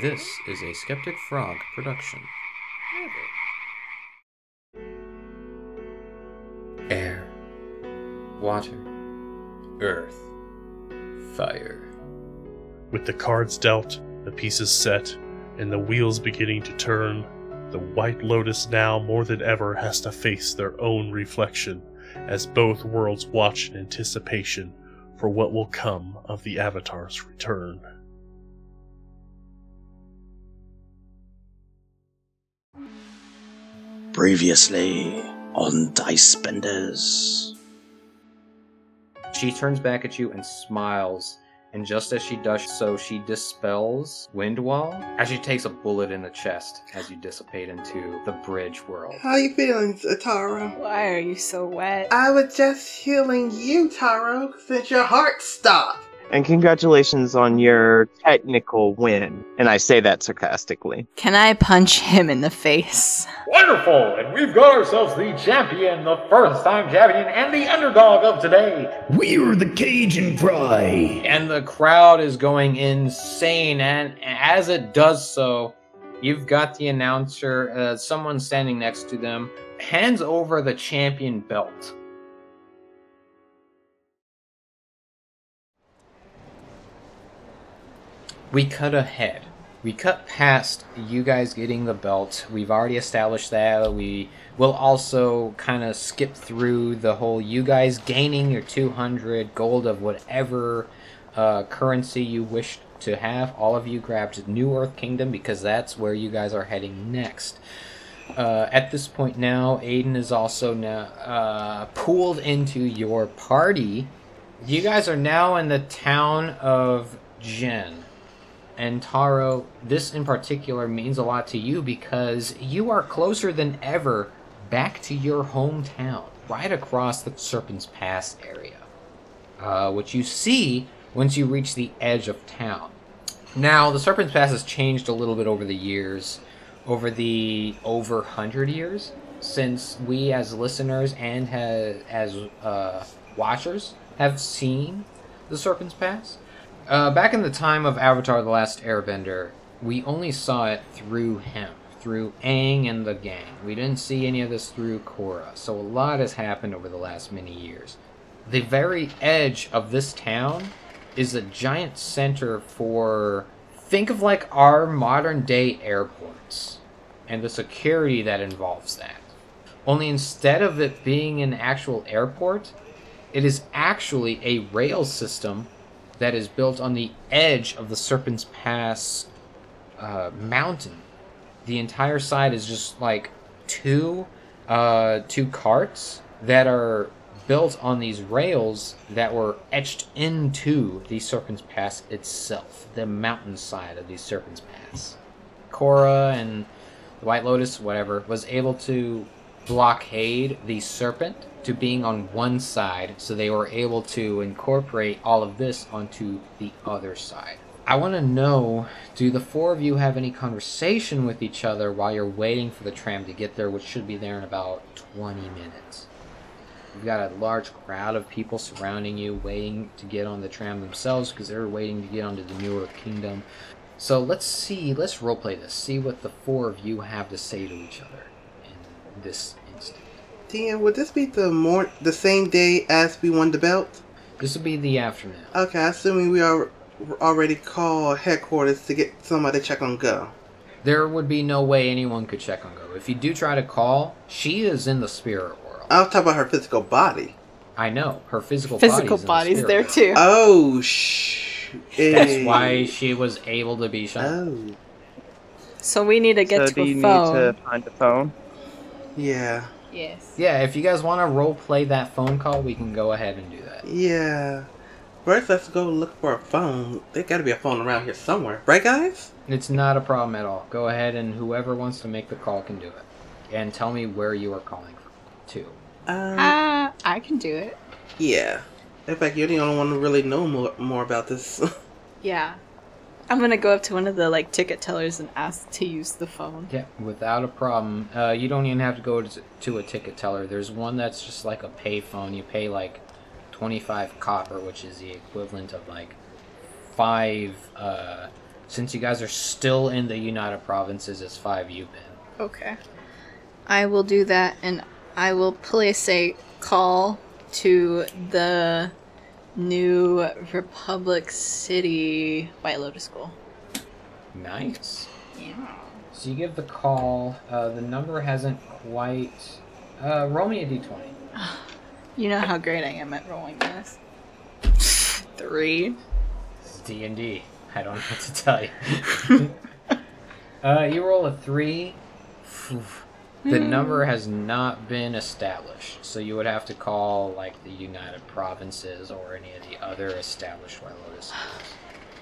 This is a Skeptic Frog production. Air, water, earth, fire. With the cards dealt, the pieces set, and the wheels beginning to turn, the White Lotus now more than ever has to face their own reflection as both worlds watch in anticipation for what will come of the Avatar's return. Previously on Dice Benders. She turns back at you and smiles, and just as she does so, she dispels Windwall as she takes a bullet in the chest as you dissipate into the bridge world. How you feeling, Taro? Why are you so wet? I was just healing you, Taro, since your heart stopped. And congratulations on your technical win. And I say that sarcastically. Can I punch him in the face? Wonderful! And we've got ourselves the champion, the first time champion, and the underdog of today. We're the Cajun Fry. And the crowd is going insane, and as it does so, you've got the announcer, uh, someone standing next to them, hands over the champion belt. We cut ahead. We cut past you guys getting the belt. We've already established that. We will also kind of skip through the whole you guys gaining your 200 gold of whatever uh, currency you wish to have. All of you grabbed New Earth Kingdom because that's where you guys are heading next. Uh, at this point now, Aiden is also now uh, pooled into your party. You guys are now in the town of Jen. And Taro, this in particular means a lot to you because you are closer than ever back to your hometown, right across the Serpent's Pass area, uh, which you see once you reach the edge of town. Now, the Serpent's Pass has changed a little bit over the years, over the over 100 years, since we as listeners and ha- as uh, watchers have seen the Serpent's Pass. Uh, back in the time of Avatar The Last Airbender, we only saw it through him, through Aang and the gang. We didn't see any of this through Korra, so a lot has happened over the last many years. The very edge of this town is a giant center for. Think of like our modern day airports and the security that involves that. Only instead of it being an actual airport, it is actually a rail system that is built on the edge of the Serpent's Pass uh, mountain. The entire side is just like two uh, two carts that are built on these rails that were etched into the Serpent's Pass itself, the mountainside of the Serpent's Pass. Korra and the White Lotus, whatever, was able to blockade the Serpent to being on one side, so they were able to incorporate all of this onto the other side. I want to know do the four of you have any conversation with each other while you're waiting for the tram to get there, which should be there in about 20 minutes? You've got a large crowd of people surrounding you, waiting to get on the tram themselves because they're waiting to get onto the New Earth Kingdom. So let's see, let's roleplay this, see what the four of you have to say to each other this instant. DM, would this be the more the same day as we won the belt? This will be the afternoon. Okay, assuming we are already called headquarters to get somebody to check on Go. There would be no way anyone could check on Go. If you do try to call, she is in the spirit world. I was talking about her physical body. I know her physical Physical body's in the there world. too. Oh, shh. That's why she was able to be shot. Oh, So we need to get so to do a you phone. need to find a phone? Yeah, Yes. Yeah, if you guys want to role play that phone call, we can go ahead and do that. yeah. First, let's go look for a phone. There got to be a phone around here somewhere, right, guys? It's not a problem at all. Go ahead and whoever wants to make the call can do it. And tell me where you are calling from, too. Um, Ah, I can do it. yeah. In fact, you're the only one who really know more, more about this. Yeah. I'm gonna go up to one of the like ticket tellers and ask to use the phone. Yeah, without a problem. Uh, you don't even have to go to, to a ticket teller. There's one that's just like a pay phone. You pay like 25 copper, which is the equivalent of like five uh, Since you guys are still in the United Provinces, it's five yuan. Okay. I will do that and I will place a call to the new Republic City White Lotus School. Nice. Yeah. So you give the call. Uh, the number hasn't quite. Uh, roll me a d20. You know how great I am at rolling this. Three. It's D and D. I don't know what to tell you. uh, you roll a three. Phew. The number has not been established, so you would have to call like the United Provinces or any of the other established White Lotus.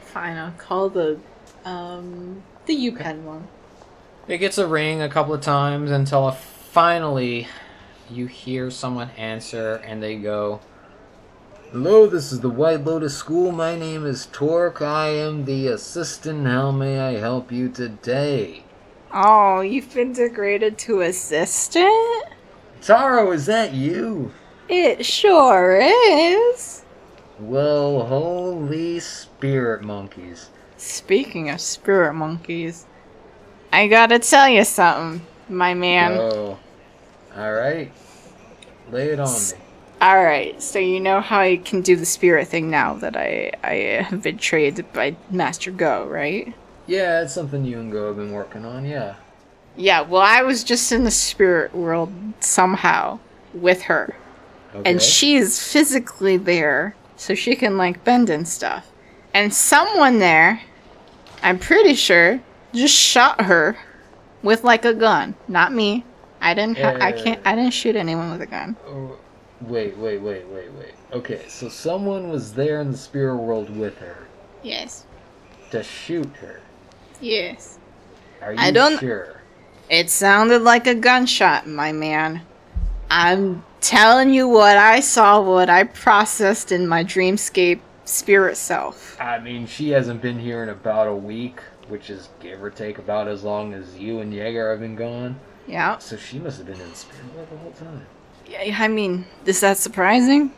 Fine, I'll call the um the UPenn one. It gets a ring a couple of times until finally you hear someone answer and they go, Hello, this is the White Lotus School. My name is Torque. I am the assistant. How may I help you today? Oh, you've been degraded to assistant? Taro, is that you? It sure is. Well, holy spirit monkeys. Speaking of spirit monkeys, I gotta tell you something, my man. Oh. Alright. Lay it on me. Alright, so you know how I can do the spirit thing now that I, I have been trained by Master Go, right? Yeah, it's something you and Go have been working on, yeah. Yeah, well, I was just in the spirit world somehow with her. Okay. And she's physically there, so she can, like, bend and stuff. And someone there, I'm pretty sure, just shot her with, like, a gun. Not me. I didn't, ha- I can't, I didn't shoot anyone with a gun. Oh, wait, wait, wait, wait, wait. Okay, so someone was there in the spirit world with her Yes. to shoot her. Yes. Are you I don't- sure? It sounded like a gunshot, my man. I'm telling you what I saw, what I processed in my dreamscape spirit self. I mean, she hasn't been here in about a week, which is give or take about as long as you and Jaeger have been gone. Yeah. So she must have been in spirit the whole time. Yeah, I mean, is that surprising?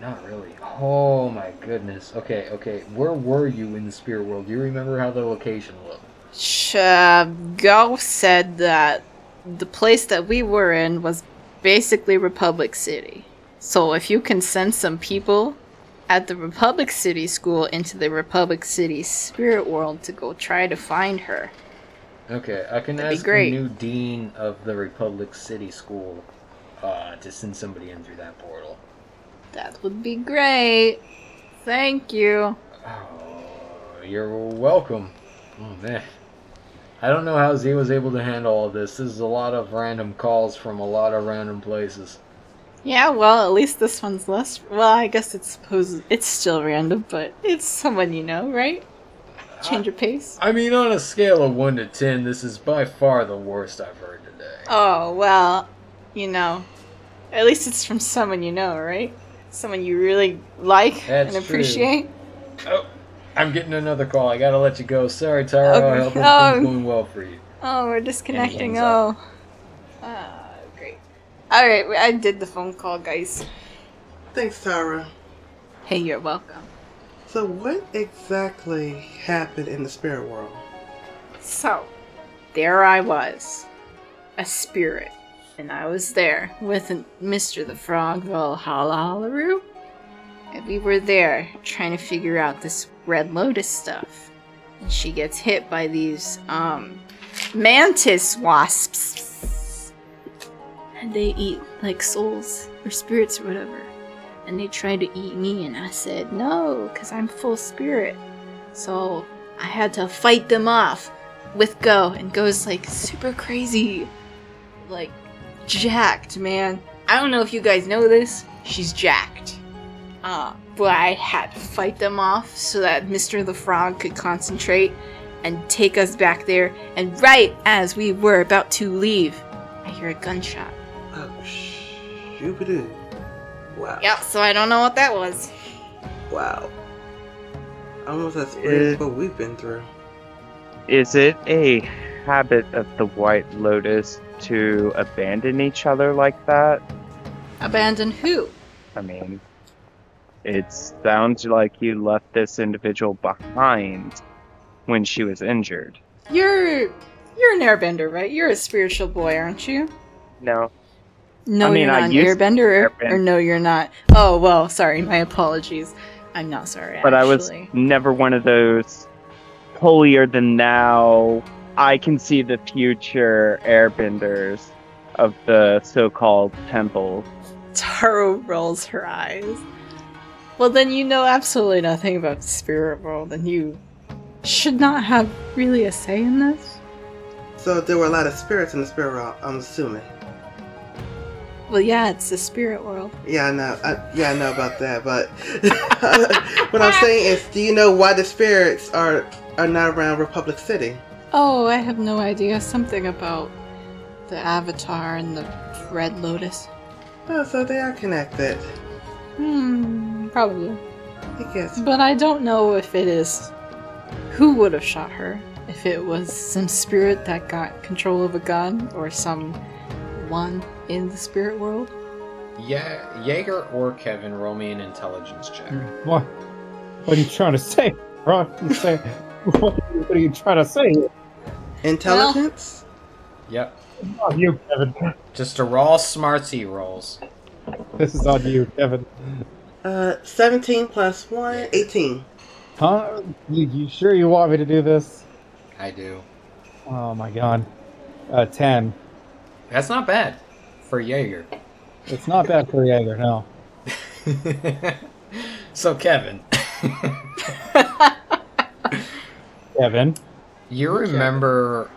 Not really. Oh my goodness. Okay, okay. Where were you in the spirit world? Do you remember how the location looked? Uh, Go said that the place that we were in was basically Republic City. So if you can send some people at the Republic City school into the Republic City spirit world to go try to find her. Okay, I can That'd ask the new dean of the Republic City School uh, to send somebody in through that portal. That would be great. Thank you. Oh, you're welcome. Oh man. I don't know how Z was able to handle all this. This is a lot of random calls from a lot of random places. Yeah, well, at least this one's less. Well, I guess it's supposed it's still random, but it's someone you know, right? Change of pace. I mean, on a scale of 1 to 10, this is by far the worst I've heard today. Oh well, you know, at least it's from someone you know, right? Someone you really like That's and true. appreciate. Oh, I'm getting another call. I gotta let you go. Sorry, Tara. Okay. I hope everything's Oh. going well for you. Oh, we're disconnecting. hangs Oh, up. ah, great. All right, I did the phone call, guys. Thanks, Tara. Hey, you're welcome. So, what exactly happened in the spirit world? So, there I was, a spirit, and I was there with Mr. the Frog Valhalla and we were there trying to figure out this Red Lotus stuff. And she gets hit by these, um, mantis wasps. And they eat, like, souls, or spirits, or whatever. And they tried to eat me, and I said no, because I'm full spirit. So, I had to fight them off with Go, and Go's like super crazy. Like, jacked, man. I don't know if you guys know this. She's jacked. Uh, but I had to fight them off so that Mr. the Frog could concentrate and take us back there. And right as we were about to leave, I hear a gunshot. Oh, shoobadoo. Wow. Yep, so I don't know what that was. Wow. Almost as weird as Eh. what we've been through. Is it a habit of the White Lotus to abandon each other like that? Abandon who? I mean, it sounds like you left this individual behind when she was injured. You're you're an airbender, right? You're a spiritual boy, aren't you? No, No, I mean, you're I not an used to airbender, or, no, you're not. Oh well, sorry. My apologies. I'm not sorry. but I was never one of those holier than thou. I can see the future airbenders of the so-called temple. Taro rolls her eyes. Well, then you know absolutely nothing about the spirit world, and you should not have really a say in this. So there were a lot of spirits in the spirit world. I'm assuming. Well, yeah, it's the spirit world. Yeah, I know. I, yeah, I know about that. But what I'm saying is, do you know why the spirits are are not around Republic City? Oh, I have no idea. Something about the Avatar and the Red Lotus. Oh, so they are connected. Hmm, probably. I guess. But I don't know if it is who would have shot her. If it was some spirit that got control of a gun, or some one in the spirit world. Yeah, Jaeger or Kevin, roll me an intelligence check. What? What are you trying to say, bro? You say, what, what are you trying to say? Intelligence. Yep. On you, Kevin. Just a raw smartsy rolls. This is on you, Kevin. Uh, 17 plus 1, 18. Huh? You, you sure you want me to do this? I do. Oh my god. Uh, 10. That's not bad for Jaeger. It's not bad for Jaeger, no. so, Kevin, Kevin? you remember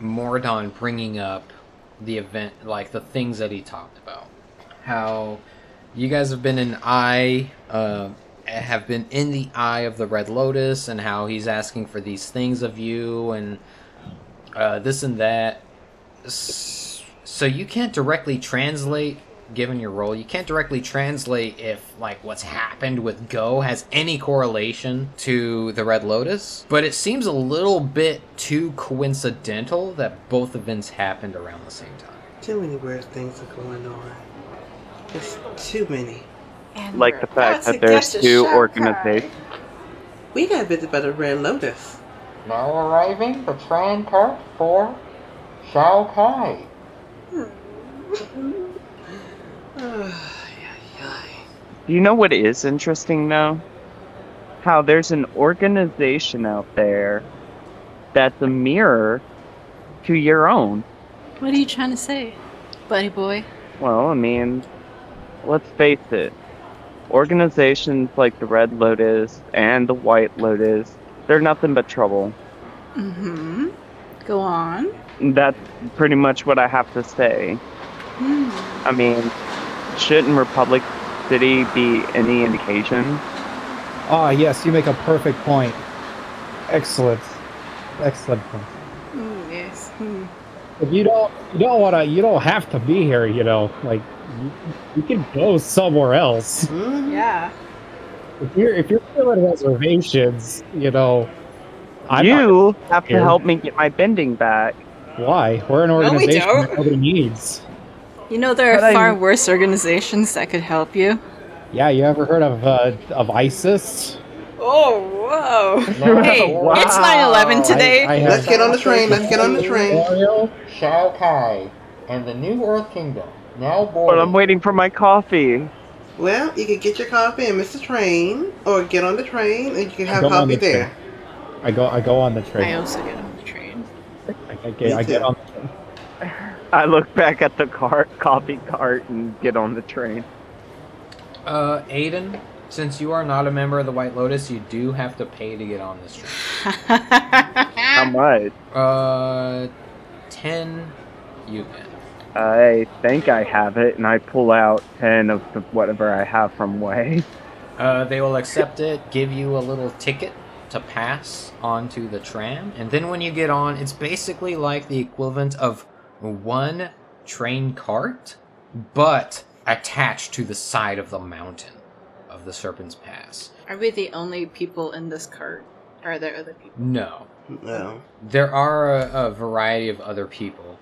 Mordon bringing up the event, like the things that he talked about. How you guys have been in eye, uh, have been in the eye of the Red Lotus, and how he's asking for these things of you, and uh, this and that. So you can't directly translate, given your role, you can't directly translate if like what's happened with Go has any correlation to the Red Lotus. But it seems a little bit too coincidental that both events happened around the same time. Too many weird things are going on. There's too many. And Like the fact that there's two organizations. We got visited by the Red Lotus. Now arriving the train cart for Shao Kai. Hmm. Do you know what is interesting though? How there's an organization out there that's a mirror to your own. What are you trying to say, buddy boy? Well, I mean, let's face it. Organizations like the Red Lotus and the White Lotus, they're nothing but trouble. Mm-hmm. Go on. That's pretty much what I have to say. Hmm. I mean, shouldn't Republic City be any indication? Ah, yes, you make a perfect point. Excellent. Excellent point. Mm, yes. Hmm. If you don't, you don't want to, you don't have to be here, you know. Like, you, you can go somewhere else. Mhm. Yeah. If you're, if you're feeling reservations, you know. I'm not- you have to help me get my bending back. why? We're an we organization don't. that nobody needs. You know there But are I- far worse organizations that could help you. Yeah, you ever heard of uh, of ISIS? Oh, whoa. hey, Wow. it's 9-11 today. I, I Let's get on the train. Let's get on the train. Shao Kai and the New Earth Kingdom. Now boy. But. I'm waiting for my coffee. Well, you can get your coffee and miss the train, or get on the train and you can have coffee the train. there. I go, I go on the train. I also get on the train. I, I get, I get on the train. I look back at the cart, coffee cart and get on the train. Uh, Aiden, since you are not a member of the White Lotus, you do have to pay to get on this train. How much? Uh, ten yuan. I think I have it, and I pull out 10 of the, whatever I have from Way. Uh, they will accept it, give you a little ticket to pass onto the tram, and then when you get on, it's basically like the equivalent of one train cart, but attached to the side of the mountain of the Serpent's Pass. Are we the only people in this cart? Or are there other people? No, No. there are a, a variety of other people,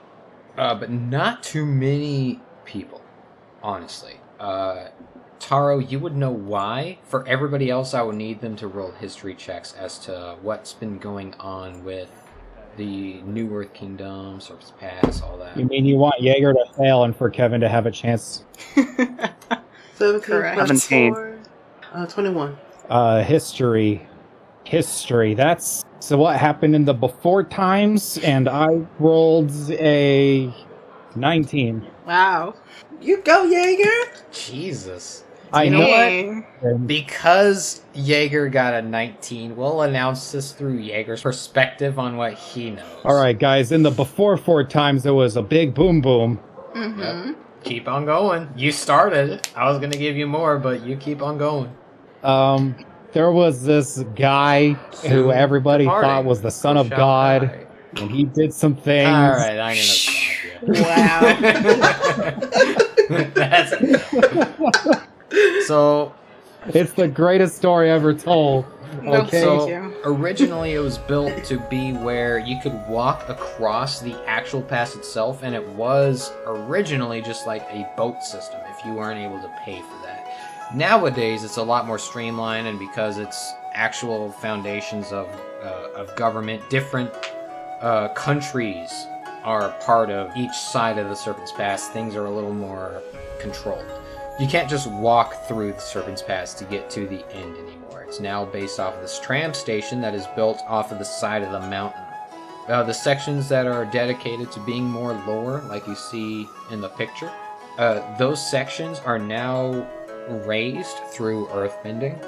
uh, but not too many people, honestly. Uh, Taro, you would know why. For everybody else, I would need them to roll history checks as to what's been going on with the New Earth Kingdom, Serpent's Pass, all that. You mean you want Jaeger to fail and for Kevin to have a chance? 17 Correct. plus 17. 4. Uh, 21. Uh, history. History. That's so what happened in the before times, and I rolled a 19. Wow. You go, Jaeger! Jesus. I You know know what? Because Jaeger got a 19, we'll announce this through Jaeger's perspective on what he knows. All right, guys. In the before four times, there was a big boom boom. Mm-hmm. Keep on going. You started. I was going to give you more, but you keep on going. Um, there was this guy who everybody departing, thought was the son of shall God, die. and he did some things. All right, I'm going to. Wow. That's so. It's the greatest story ever told. No, Okay. So originally, it was built to be where you could walk across the actual pass itself, and it was originally just like a boat system if you weren't able to pay for that. Nowadays, it's a lot more streamlined, and because it's actual foundations of uh, of government, different uh, countries are part of each side of the Serpent's Pass. Things are a little more controlled. You can't just walk through the Serpent's Pass to get to the end anymore. It's now based off of this tram station that is built off of the side of the mountain. Uh, the sections that are dedicated to being more lower, like you see in the picture, uh, those sections are now raised through earthbending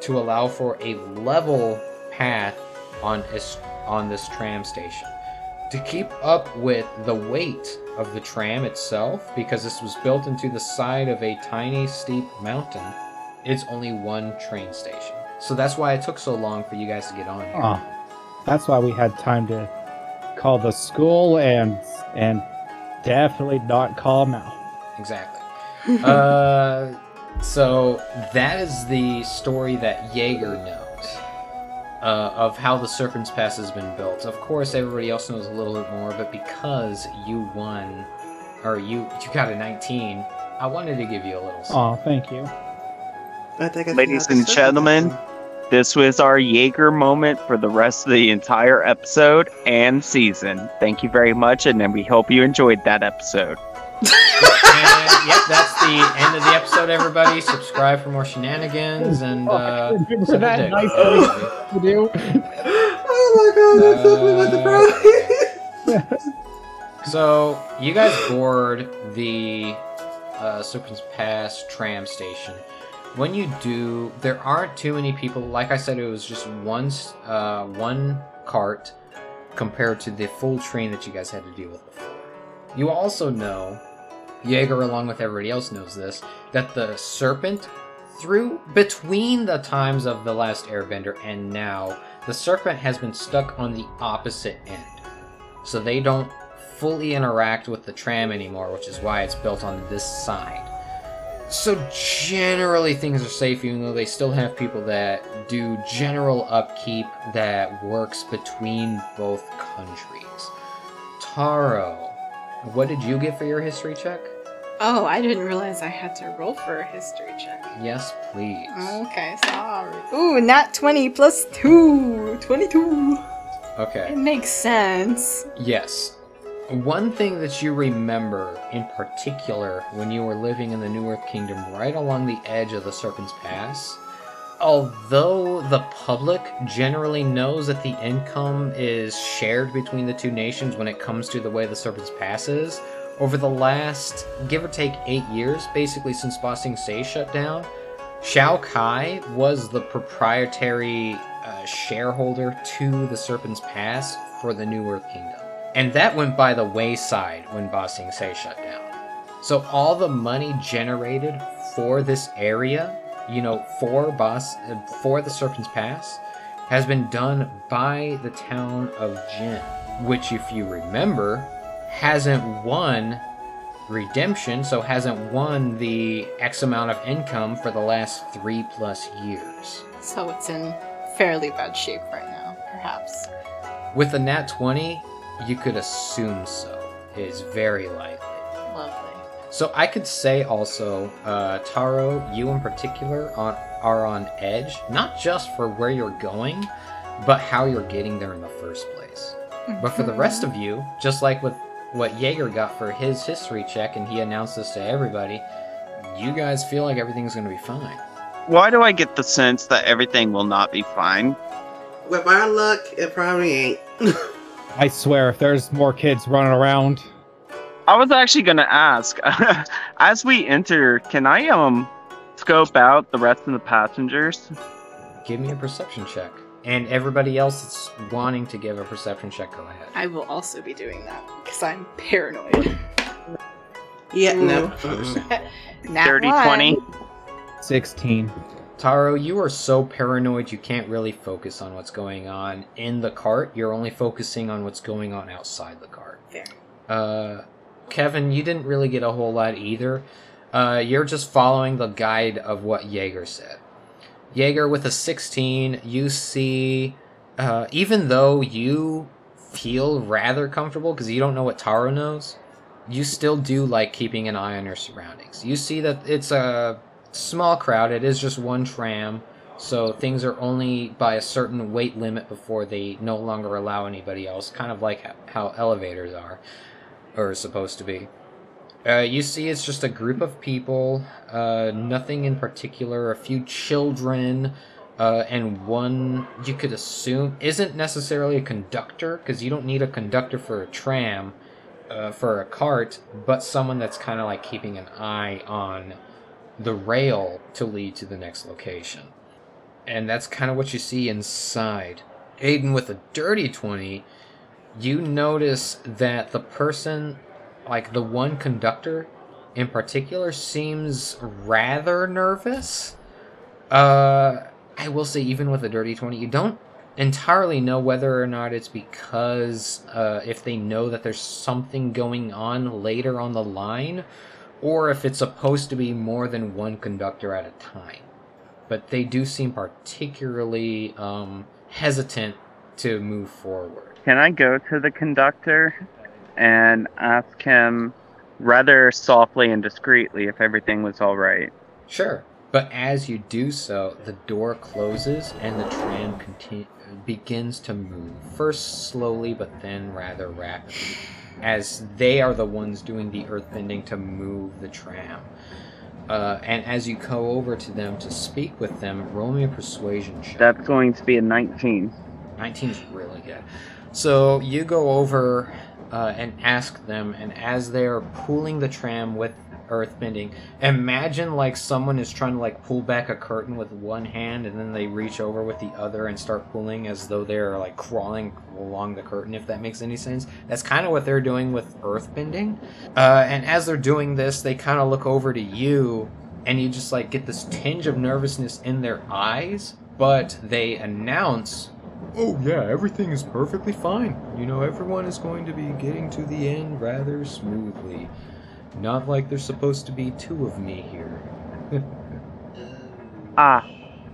to allow for a level path on on this tram station. To keep up with the weight of the tram itself, because this was built into the side of a tiny, steep mountain, it's only one train station. So that's why it took so long for you guys to get on here. Oh, that's why we had time to call the school and and definitely not call now. Exactly. uh, so that is the story that Jaeger knows uh, of how the Serpent's Pass has been built. Of course, everybody else knows a little bit more, but because you won, or you you got a 19, I wanted to give you a little. Oh, thank you. I think I Ladies and gentlemen, This was our Jaeger moment for the rest of the entire episode and season. Thank you very much, and then we hope you enjoyed that episode. And yep, that's the end of the episode, everybody. Subscribe for more shenanigans and uh, Remember suck a that nice to do? Oh my god, that's something about the pro. So you guys board the uh, Serpent's Pass tram station. When you do, there aren't too many people. Like I said, it was just one uh, one cart compared to the full train that you guys had to deal with before. You also know, Jaeger, along with everybody else, knows this that the Serpent, through between the times of the last Airbender and now, the Serpent has been stuck on the opposite end so they don't fully interact with the tram anymore, which is why it's built on this side. So generally things are safe, even though they still have people that do general upkeep that works between both countries. Taro, what did you get for your history check? Oh, I didn't realize I had to roll for a history check. Yes, please. Okay, sorry. Ooh, not 20 plus 2. 22. Okay. It makes sense. Yes. One thing that you remember in particular when you were living in the New Earth Kingdom right along the edge of the Serpent's Pass, although the public generally knows that the income is shared between the two nations when it comes to the way the Serpent's Pass is, over the last, give or take, eight years, basically since Ba Sing shut down, Shao Kai was the proprietary uh, shareholder to the Serpent's Pass for the New Earth Kingdom. And that went by the wayside when Ba Sing Se shut down. So all the money generated for this area, you know, for uh, for the Serpent's Pass, has been done by the town of Jin, which, if you remember, hasn't won redemption, so hasn't won the X amount of income for the last three plus years. So it's in fairly bad shape right now, perhaps. With a nat 20, you could assume so. It is very likely. Lovely. So I could say also, uh, Taro, you in particular on, are on edge, not just for where you're going, but how you're getting there in the first place. But for the rest of you, just like with what Jaeger got for his history check, and he announced this to everybody, you guys feel like everything's going to be fine. Why do I get the sense that everything will not be fine? With our luck, it probably ain't. I swear, if there's more kids running around, I was actually gonna ask, as we enter, can I um scope out the rest of the passengers? Give me a perception check. And everybody else that's wanting to give a perception check, go ahead. I will also be doing that because I'm paranoid. Yeah, no. Ooh. Nat 30, one. 20. 16. Taro, you are so paranoid you can't really focus on what's going on in the cart. You're only focusing on what's going on outside the cart. Fair. Uh, Kevin, you didn't really get a whole lot either. Uh, you're just following the guide of what Jaeger said. Jaeger with a 16, you see, uh, even though you feel rather comfortable because you don't know what Taro knows, you still do like keeping an eye on your surroundings. You see that it's a small crowd, it is just one tram, so things are only by a certain weight limit before they no longer allow anybody else, kind of like how elevators are, or supposed to be. Uh, you see, it's just a group of people, uh, nothing in particular, a few children, uh, and one you could assume isn't necessarily a conductor, because you don't need a conductor for a tram, uh, for a cart, but someone that's kind of like keeping an eye on the rail to lead to the next location. And that's kind of what you see inside. Aiden, with a dirty 20, you notice that the person, like the one conductor in particular, seems rather nervous. Uh, I will say, even with a dirty 20, you don't entirely know whether or not it's because uh, if they know that there's something going on later on the line, or if it's supposed to be more than one conductor at a time. But they do seem particularly um, hesitant to move forward. Can I go to the conductor and ask him rather softly and discreetly if everything was all right? Sure. But as you do so, the door closes and the tram conti- begins to move. First slowly, but then rather rapidly, as they are the ones doing the earthbending to move the tram. Uh, and as you go over to them to speak with them, roll me a persuasion check. That's going to be a 19. 19 is really good. So you go over uh, and ask them, and as they're pulling the tram with earthbending, imagine like someone is trying to like pull back a curtain with one hand, and then they reach over with the other and start pulling as though they're like crawling along the curtain. If that makes any sense, that's kind of what they're doing with earthbending. Uh, and as they're doing this, they kind of look over to you, and you just like get this tinge of nervousness in their eyes. But they announce Oh, yeah, everything is perfectly fine. You know, everyone is going to be getting to the end rather smoothly. Not like there's supposed to be two of me here. Ah,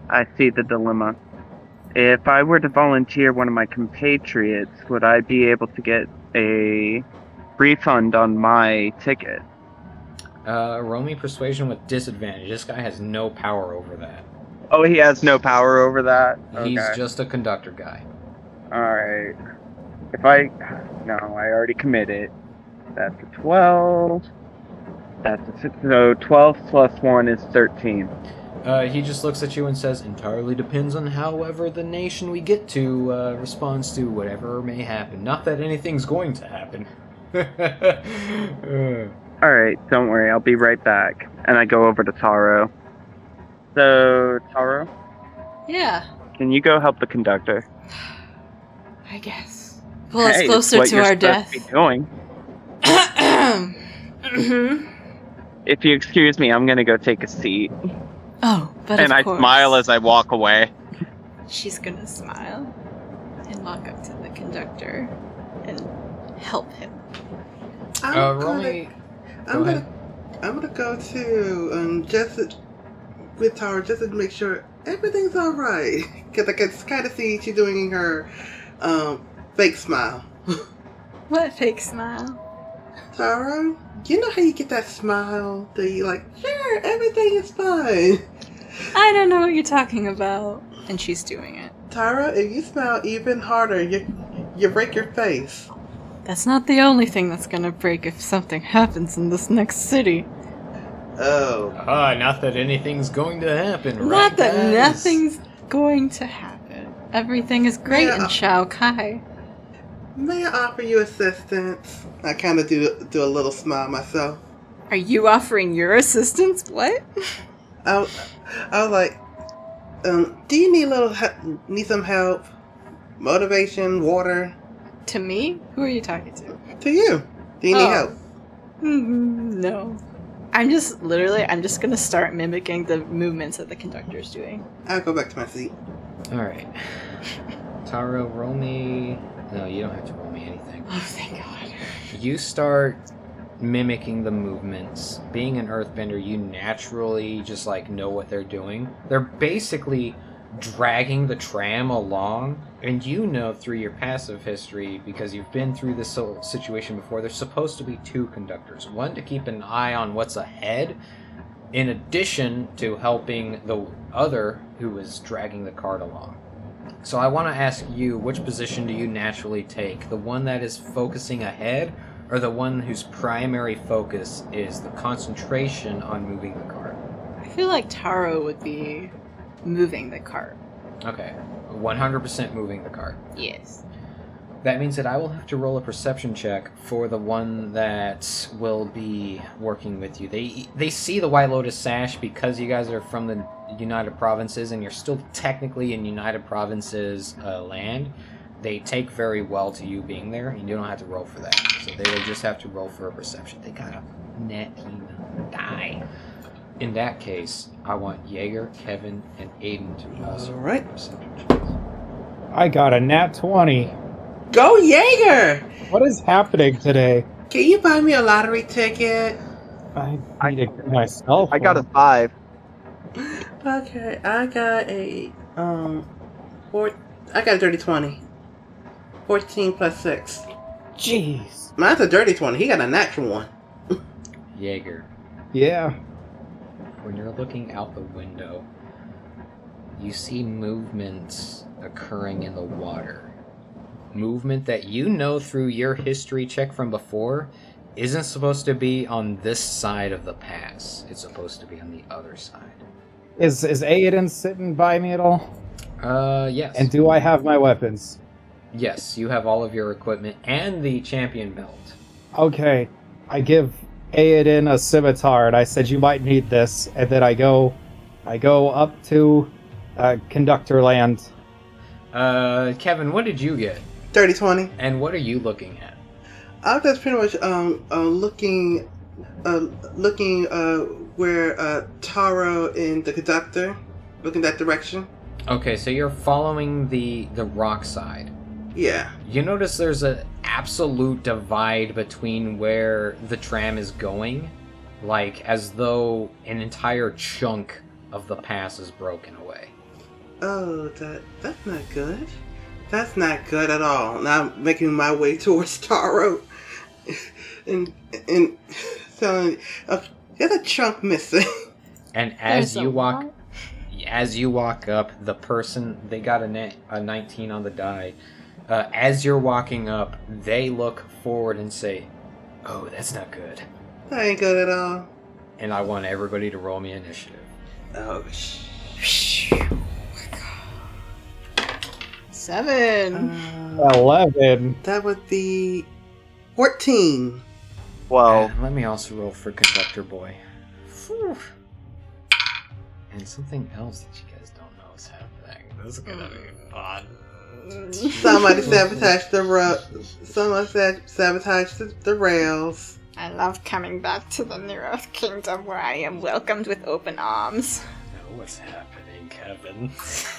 I see the dilemma. If I were to volunteer one of my compatriots, would I be able to get a refund on my ticket? Uh, roll me persuasion with disadvantage. This guy has no power over that. Oh, he has no power over that? He's Okay. just a conductor guy. Alright. If I. No, I already committed. That's a 12. That's a 6. So 12 plus 1 is 13. Uh, he just looks at you and says, entirely depends on however the nation we get to uh, responds to whatever may happen. Not that anything's going to happen. Uh, Alright, don't worry, I'll be right back. And I go over to Taro. So, Taro, Yeah, can you go help the conductor? I guess. Pull us Hey, it's closer what to you're our supposed death. to be doing. Mhm. If you excuse me, I'm gonna go take a seat. Oh, but and of I course. smile as I walk away. She's gonna smile and walk up to the conductor and help him. I'm uh, gonna, me. I'm go gonna, ahead. I'm gonna go to um just to- with Tara just to make sure everything's all right because I can kind of see she's doing her um fake smile. What fake smile? Tara, you know how you get that smile that you like, sure, everything is fine. I don't know what you're talking about. And she's doing it. Tara, if you smile even harder, you you break your face. That's not the only thing that's gonna break if something happens in this next city. Oh. Ah, not that anything's going to happen, right? Not that guys? nothing's going to happen. Everything is great Yeah. in Shao Kai. May I offer you assistance? I kind of do do a little smile myself. Are you offering your assistance? What? I, was- I was like, um, do you need a little he- need some help? Motivation, water. To me? Who are you talking to? To you. Do you need Oh. help? Mm, no. I'm just literally. I'm just gonna start mimicking the movements that the conductor is doing. I'll go back to my seat. All right. Taro, roll me. No, you don't have to roll me anything. Oh, thank God. You start mimicking the movements. Being an earthbender, you naturally just like know what they're doing. They're basically dragging the tram along, and you know through your passive history because you've been through this situation before. There's supposed to be two conductors, one to keep an eye on what's ahead, in addition to helping the other who is dragging the cart along. So I want to ask you, which position do you naturally take? The one that is focusing ahead, or the one whose primary focus is the concentration on moving the cart? I feel like Taro would be moving the cart. Okay, 100% moving the cart. Yes. That means that I will have to roll a perception check for the one that will be working with you. They they see the White Lotus sash because you guys are from the United Provinces and you're still technically in United Provinces uh, land. They take very well to you being there, and you don't have to roll for that. So they will just have to roll for a perception. They got a net die. In that case, I want Jaeger, Kevin, and Aiden to also All right. I got a nat 20. Go Jaeger! What is happening today? Can you buy me a lottery ticket? I need to get myself. I got a five. Okay, I got a um, four. I got a dirty twenty. Fourteen plus six. Jeez. Mine's a dirty twenty. He got a natural one. Jaeger, Yeah. When you're looking out the window, you see movements occurring in the water. Movement that you know through your history check from before isn't supposed to be on this side of the pass. It's supposed to be on the other side. Is is Aiden sitting by me at all? Uh, yes. And do I have my weapons? yes, you have all of your equipment and the champion belt. Okay. I give Aiden a scimitar and I said you might need this and then I go I go up to uh, conductor land. Uh, Kevin, what did you get? Dirty twenty. And what are you looking at? I was just pretty much um uh, looking, uh looking uh where uh Taro and the conductor, looking that direction. Okay, so you're following the the rock side. Yeah. You notice there's an absolute divide between where the tram is going, like as though an entire chunk of the pass is broken away. Oh, that that's not good. That's not good at all. Now I'm making my way towards Taro, and and telling, okay, there's a chunk missing. And as There's you walk, lot. as you walk up, the person they got a, na- a 19 on the die. Uh, as you're walking up, they look forward and say, "Oh, that's not good." that ain't good at all. And I want everybody to roll me initiative. Oh, sh- Seven. uh, Eleven. that would be fourteen. Well, And let me also roll for conductor boy. Phew. And something else that you guys don't know is happening. This is gonna be fun. Somebody sabotaged the ro- Someone sa- sabotaged the, the rails. I love coming back to the New Earth Kingdom where I am welcomed with open arms. know what's happening, Kevin.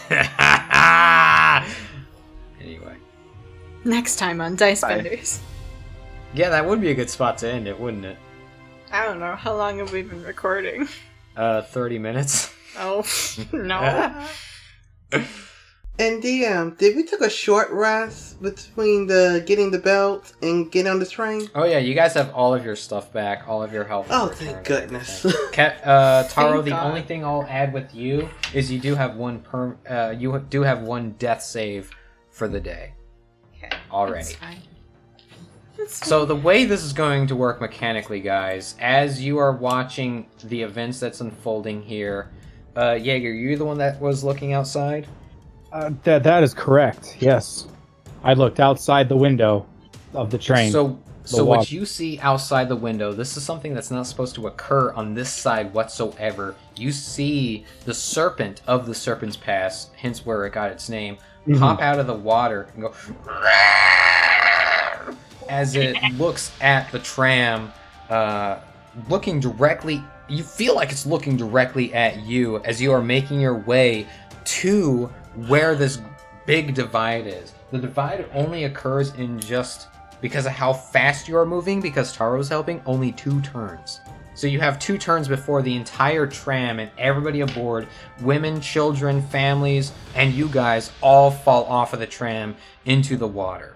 anyway. Next time on Dice Bye. Benders. Yeah, that would be a good spot to end it, wouldn't it? I don't know, how long have we been recording? Uh, 30 minutes. Oh, no. And DM, did we took a short rest between the getting the belt and getting on the train? Oh yeah, you guys have all of your stuff back, all of your health. Oh, thank goodness. everything. Uh, Taro, Thank the God. only thing I'll add with you is you do have one per. Uh, you do have one death save for the day Okay. already. That's fine. That's fine. So the way this is going to work mechanically, guys, as you are watching the events that's unfolding here, uh, Jaeger, you the one that was looking outside. Uh, that that is correct. Yes, I looked outside the window of the train. So, so walk. what you see outside the window, this is something that's not supposed to occur on this side whatsoever. You see the serpent of the Serpent's Pass, hence where it got its name, Mhm. pop out of the water and go as it looks at the tram, uh, looking directly. You feel like it's looking directly at you as you are making your way to where this big divide is. The divide only occurs in just because of how fast you are moving, because Taro's helping, only two turns. So you have two turns before the entire tram and everybody aboard, women, children, families, and you guys all fall off of the tram into the water.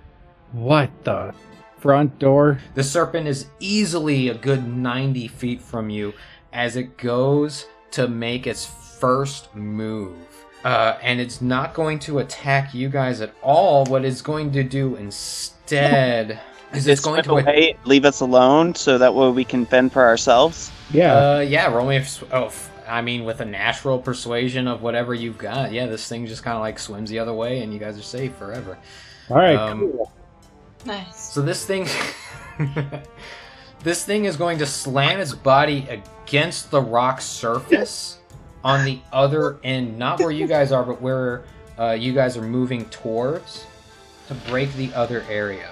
what the front door? The serpent is easily a good 90 feet from you as it goes to make its first move. Uh, and it's not going to attack you guys at all. What it's going to do instead is it's Just going to. away, leave us alone, so that way we can fend for ourselves. Yeah. Uh, yeah, roll me. a s- Oh, f- I mean, with a natural persuasion of whatever you've got, yeah, this thing just kind of like swims the other way, and you guys are safe forever. All right. um, cool. nice. So this thing, this thing is going to slam its body against the rock surface on the other end, not where you guys are, but where uh, you guys are moving towards, to break the other area.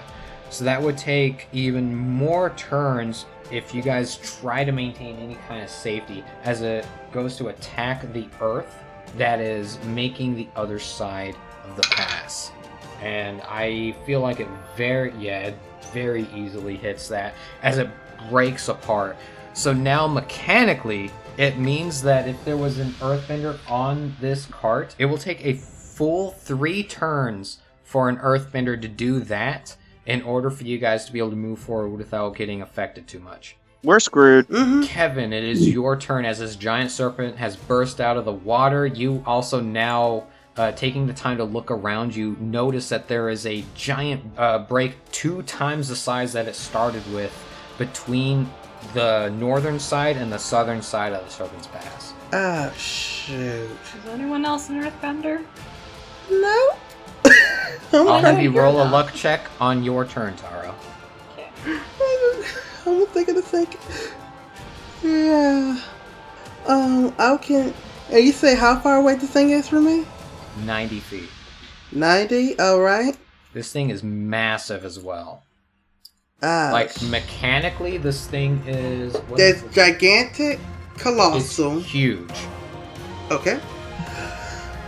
So that would take even more turns if you guys try to maintain any kind of safety as it goes to attack the earth that is making the other side of the pass. And I feel like it very yeah, it very easily hits that as it breaks apart. So now mechanically, it means that if there was an earthbender on this cart, it will take a full three turns for an earthbender to do that in order for you guys to be able to move forward without getting affected too much. We're screwed. Mm-hmm. Kevin, it is your turn as this giant serpent has burst out of the water. You also now, uh, taking the time to look around you, notice that there is a giant uh, break two times the size that it started with between the northern side and the southern side of the Serpent's Pass. Oh, shoot. Is anyone else an earthbender? No. I'll have you you're roll a not. luck check on your turn, Taro. I'm thinking a second. Yeah. Um, I can. And you say how far away this thing is from me? 90 feet. 90? Alright. This thing is massive as well. Ah. Like, mechanically, this thing is. is That's it? gigantic, It's colossal. huge. Okay.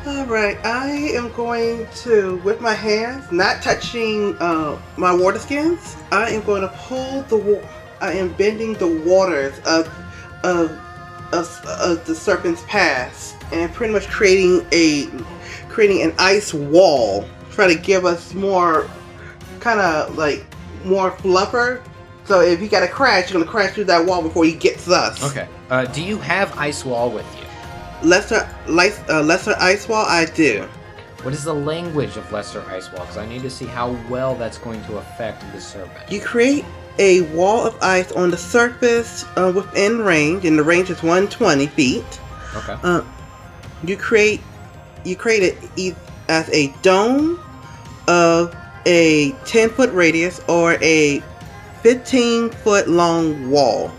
Alright, I am going to, with my hands, not touching uh, my water skins, I am going to pull the wa- I am bending the waters of, of, of, of the Serpent's Pass and pretty much creating a, creating an ice wall, trying to give us more, kind of like, more fluffer. So if you got to crash, you're to crash through that wall before he gets us. Okay. Uh, do you have Ice Wall with you? Lesser, lice, uh, lesser ice wall, I do. What is the language of Lesser Ice Wall? Because I need to see how well that's going to affect the serpent. You create a wall of ice on the surface uh, within range, and the range is 120 feet. Okay. Uh, you create you create it as a dome of a 10 foot radius or a 15 foot long wall.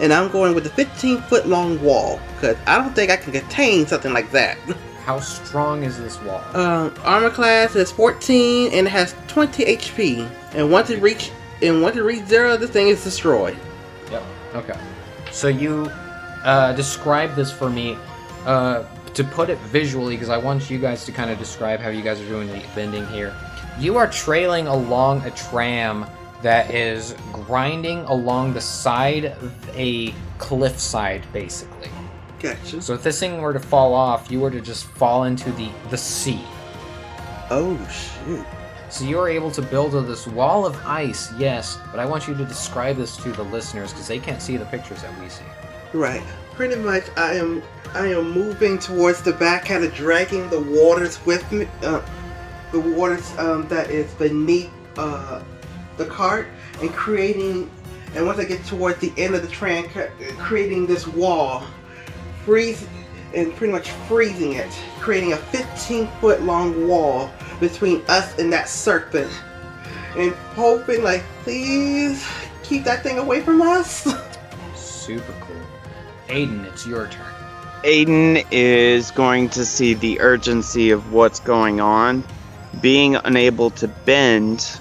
And I'm going with the 15 foot long wall because I don't think I can contain something like that. How strong is this wall? Um, armor class is 14 and it has 20 HP. And once it reach and once it reach zero, this thing is destroyed. Yep. Okay. So you uh, describe this for me uh, to put it visually, because I want you guys to kind of describe how you guys are doing the bending here. You are trailing along a tram that is grinding along the side of a cliffside, basically. Gotcha. So if this thing were to fall off, you were to just fall into the the sea. Oh shoot. So you're able to build this wall of ice, yes, but I want you to describe this to the listeners because they can't see the pictures that we see. Right. Pretty much, I am I am moving towards the back, kind of dragging the waters with me. Uh, the waters um, that is beneath uh, the cart, and creating. And once I get towards the end of the train, ca- creating this wall, freeze, and pretty much freezing it, creating a 15 foot long wall between us and that serpent, and hoping like, please keep that thing away from us. Super cool. Aiden, it's your turn. Aiden is going to see the urgency of what's going on. Being unable to bend,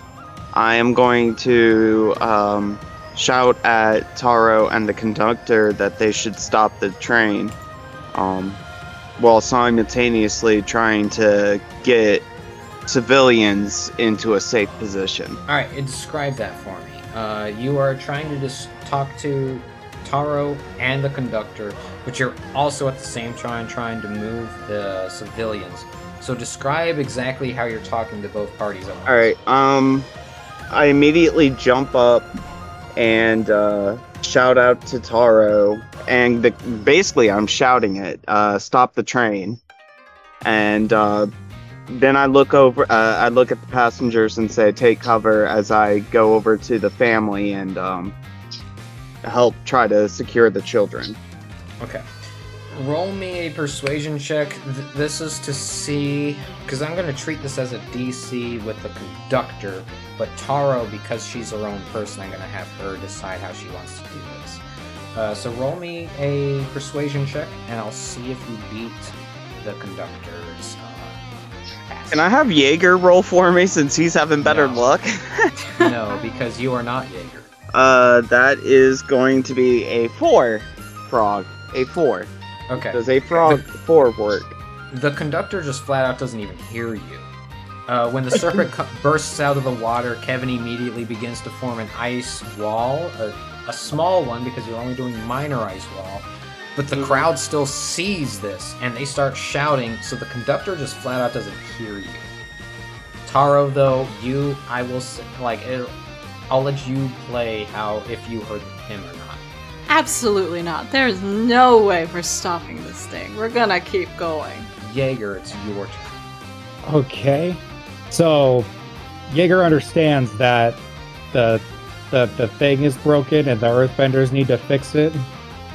I am going to um, shout at Taro and the conductor that they should stop the train, um, while simultaneously trying to get civilians into a safe position. All right, describe that for me. Uh, you are trying to just talk to Taro and the conductor, but you're also at the same time trying to move the civilians. So describe exactly how you're talking to both parties. All right. Um, I immediately jump up and uh, shout out to Taro, and the, basically I'm shouting it, uh, "Stop the train!" And uh, then I look over, uh, I look at the passengers and say, "Take cover," as I go over to the family and um, help try to secure the children. Okay. Roll me a persuasion check. Th- this is to see, because I'm going to treat this as a DC with the conductor, but Taro, because she's her own person, I'm going to have her decide how she wants to do this. Uh, so roll me a persuasion check, and I'll see if you beat the conductor's. Uh, Can I have Jaeger roll for me since he's having better No. luck? no, because you are not Jaeger. Uh, that is going to be a four frog. A four. Okay. Does a frog four work? The conductor just flat out doesn't even hear you. Uh, when the serpent co- bursts out of the water, Kevin immediately begins to form an ice wall, a, a small one because you're only doing minor ice wall. But the crowd still sees this and they start shouting, so the conductor just flat out doesn't hear you. Taro, though, you, I will like, it, I'll let you play how if you heard him or not. Absolutely not. There's no way we're stopping this thing. We're gonna keep going. Jaeger, it's your turn. Okay. So Jaeger understands that the the the thing is broken and the earthbenders need to fix it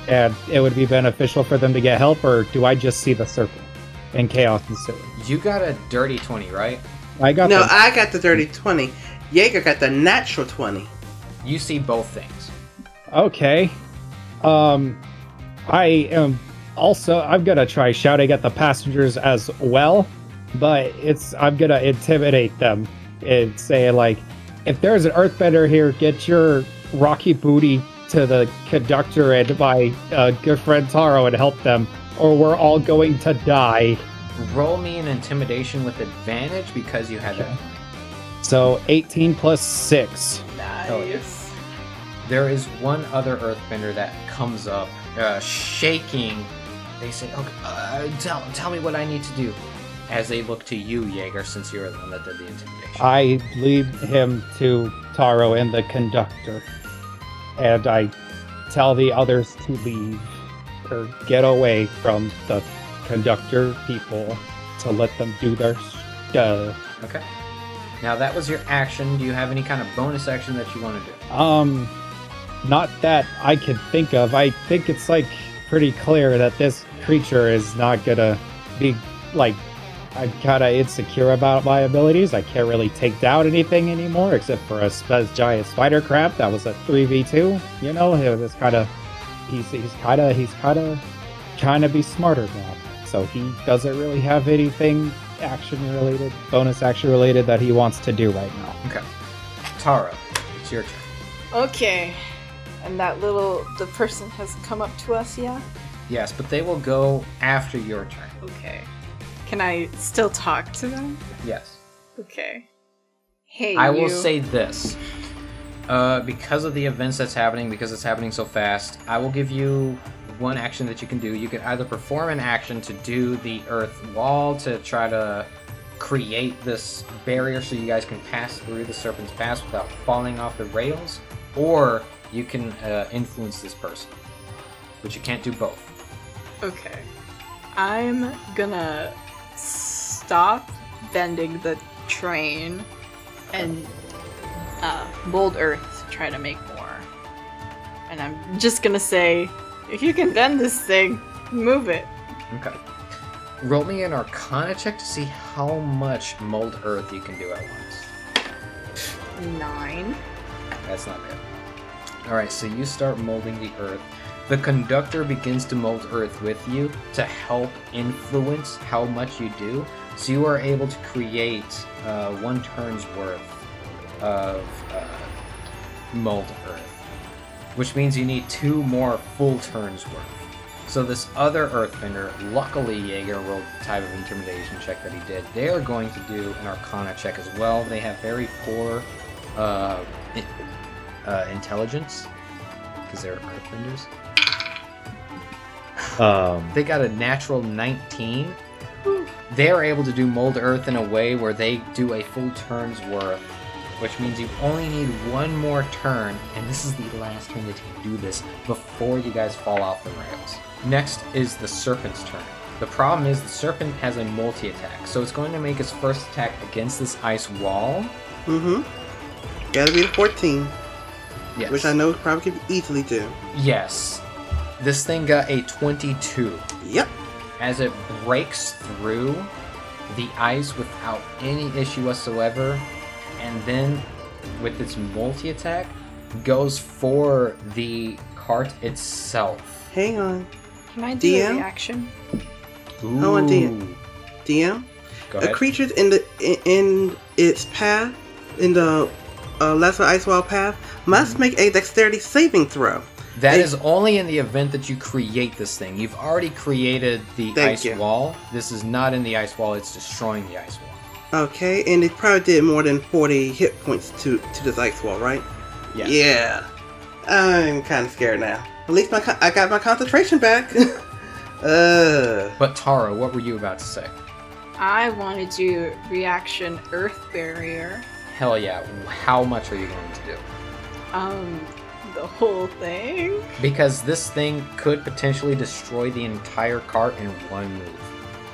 and it would be beneficial for them to get help or do I just see the circle and chaos ensuing? You got a dirty 20, right? I got no, the- I got the dirty 20. Jaeger got the natural 20. You see both things. Okay. Um, I am also. I'm gonna try shouting at the passengers as well, but it's. I'm gonna intimidate them and say like, if there's an earthbender here, get your rocky booty to the conductor and my uh, good friend Taro and help them, or we're all going to die. Roll me an intimidation with advantage because you had that. So 18 plus six. Hell yeah. There is one other earthbender that comes up, uh, shaking. They say, "Okay, uh, tell tell me what I need to do." As they look to you, Jaeger, since you're the one that did the intimidation. I lead him to Taro and the conductor, and I tell the others to leave or get away from the conductor people to let them do their stuff. Okay. Now that was your action. Do you have any kind of bonus action that you want to do? Um, not that I can think of. I think it's like pretty clear that this creature is not gonna be like. I'm kind of insecure about my abilities. I can't really take down anything anymore, except for a sp- giant spider crab that was a three v two. You know, it was kind of. He's he's kind of he's kind of trying to be smarter now. So he doesn't really have anything action related, bonus action related that he wants to do right now. Okay. Tara, it's your turn. Okay. And that little the person has come up to us, yeah? Yes, but they will go after your turn. Okay. Can I still talk to them? Yes. Okay. Hey, I will say this. Uh, because of the events that's happening, because it's happening so fast, I will give you one action that you can do. You can either perform an action to do the earth wall to try to create this barrier so you guys can pass through the serpent's pass without falling off the rails, or you can uh, influence this person, but you can't do both. Okay. I'm gonna stop bending the train and uh, mold earth to try to make more. And I'm just gonna say, if you can bend this thing, move it. Okay. Roll me an Arcana check to see how much mold earth you can do at once. Nine. That's not bad. All right, so you start molding the earth. The conductor begins to mold earth with you to help influence how much you do. So you are able to create uh, one turn's worth of uh, mold earth, which means you need two more full turns worth. So this other earthbender, luckily Jaeger rolled the type of intimidation check that he did. They are going to do an Arcana check as well. They have very poor uh, uh, intelligence because they're earthbenders. Um, They got a natural 19. They are able to do mold earth in a way where they do a full turn's worth, which means you only need one more turn, and this is the last turn that you can do this before you guys fall off the rails. Next is the serpent's turn. The problem is the serpent has a multi attack, so it's going to make its first attack against this ice wall. Mm-hmm. Gotta be the 14, Yes. which I know probably could easily do. Yes. This thing got a 22. Yep. as it breaks through the ice without any issue whatsoever, and then with its multi attack, goes for the cart itself. Hang on. Can I do DM? a reaction? Ooh. I want DM. DM. Go A ahead. creature in the in, in its path, in the uh, lesser ice wall path, must make a dexterity saving throw. That Hey. is only in the event that you create this thing. You've already created the Thank ice you. wall. This is not in the ice wall, it's destroying the ice wall. Okay, and it probably did more than 40 hit points to to this ice wall, right? Yes. Yeah. I'm kind of scared now. At least my con- I got my concentration back. uh. But Tara, what were you about to say? I want to do reaction earth barrier. Hell yeah. How much are you going to do? Um, the whole thing. Because this thing could potentially destroy the entire cart in one move.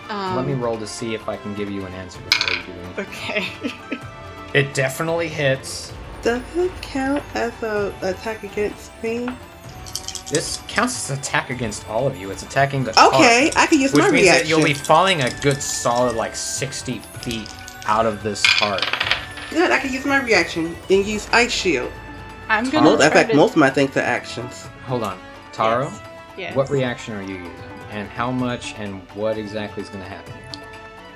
Um, Let me roll to see if I can give you an answer before you do anything. Okay. It definitely hits. Does it count as a attack against me? This counts as attack against all of you. It's attacking the cart, Okay, I can use which my means reaction. that you'll be falling a good solid like 60 feet out of this cart. Good, I can use my reaction and use ice shield. I'm gonna Most, in fact, to. most of my things are actions. Hold on, Taro. Yes. Yes. What reaction are you using, and how much, and what exactly is going to happen here?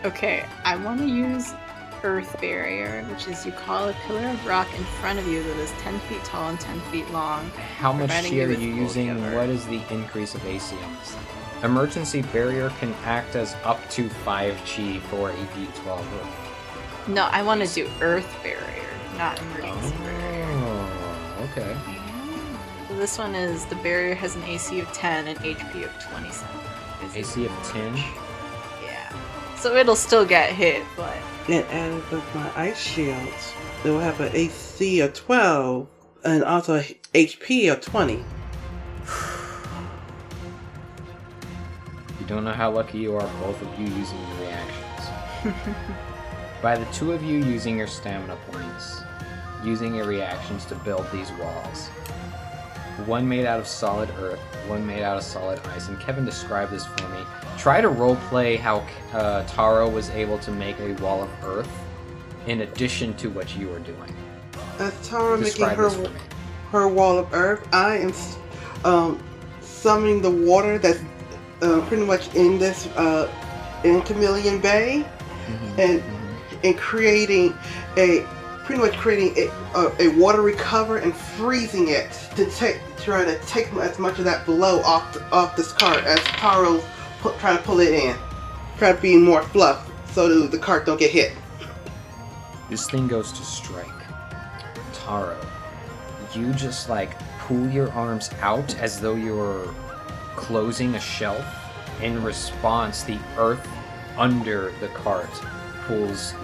Okay, I want to use Earth Barrier, which is you call a pillar of rock in front of you that is 10 feet tall and 10 feet long. How much Providing shield you are you using, cover. what is the increase of AC on this thing? Emergency barrier can act as up to 5 chi for a d12 Earth. No, I want to do Earth Barrier, not Emergency oh. Barrier. Okay. So this one is the barrier has an AC of 10 and HP of 27. Is AC of 10? Yeah. So it'll still get hit, but And added with my ice shields, it will have an AC of 12 and also a HP of 20. You don't know how lucky you are, both of you using your reactions. By the two of you using your stamina points, using your reactions to build these walls. One made out of solid earth, one made out of solid ice, and Kevin described this for me. Try to roleplay how uh, Taro was able to make a wall of earth in addition to what you were doing. As Tara making her this for me. her wall of earth, I am um, summoning the water that's uh, pretty much in this uh, in Chameleon Bay, and and creating a pretty much creating a, a, a watery cover and freezing it to take try to take as much of that blow off the, off this cart as Taro pu- trying to pull it in, try to be more fluff so the, the cart don't get hit. This thing goes to strike. Taro, you just like pull your arms out as though you're closing a shelf. In response, the earth under the cart pulls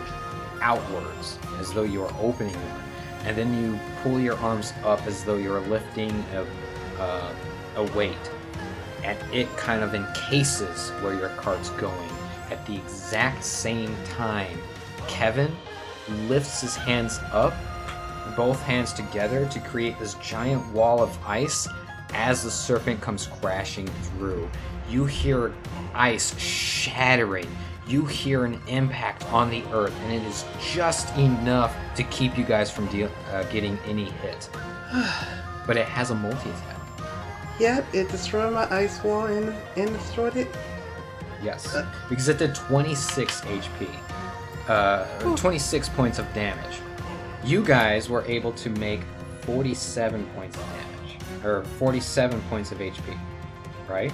outwards as though you are opening one, and then you pull your arms up as though you're lifting a, uh, a weight, and it kind of encases where your cart's going. At the exact same time, Kevin lifts his hands up, both hands together, to create this giant wall of ice as the serpent comes crashing through. You hear ice shattering. You hear an impact on the earth, and it is just enough to keep you guys from deal uh, getting any hit. But it has a multi attack. Yep, it destroyed my ice wall and, and destroyed it. Yes, because it did 26 HP, uh, 26 points of damage. You guys were able to make 47 points of damage, or 47 points of HP, right?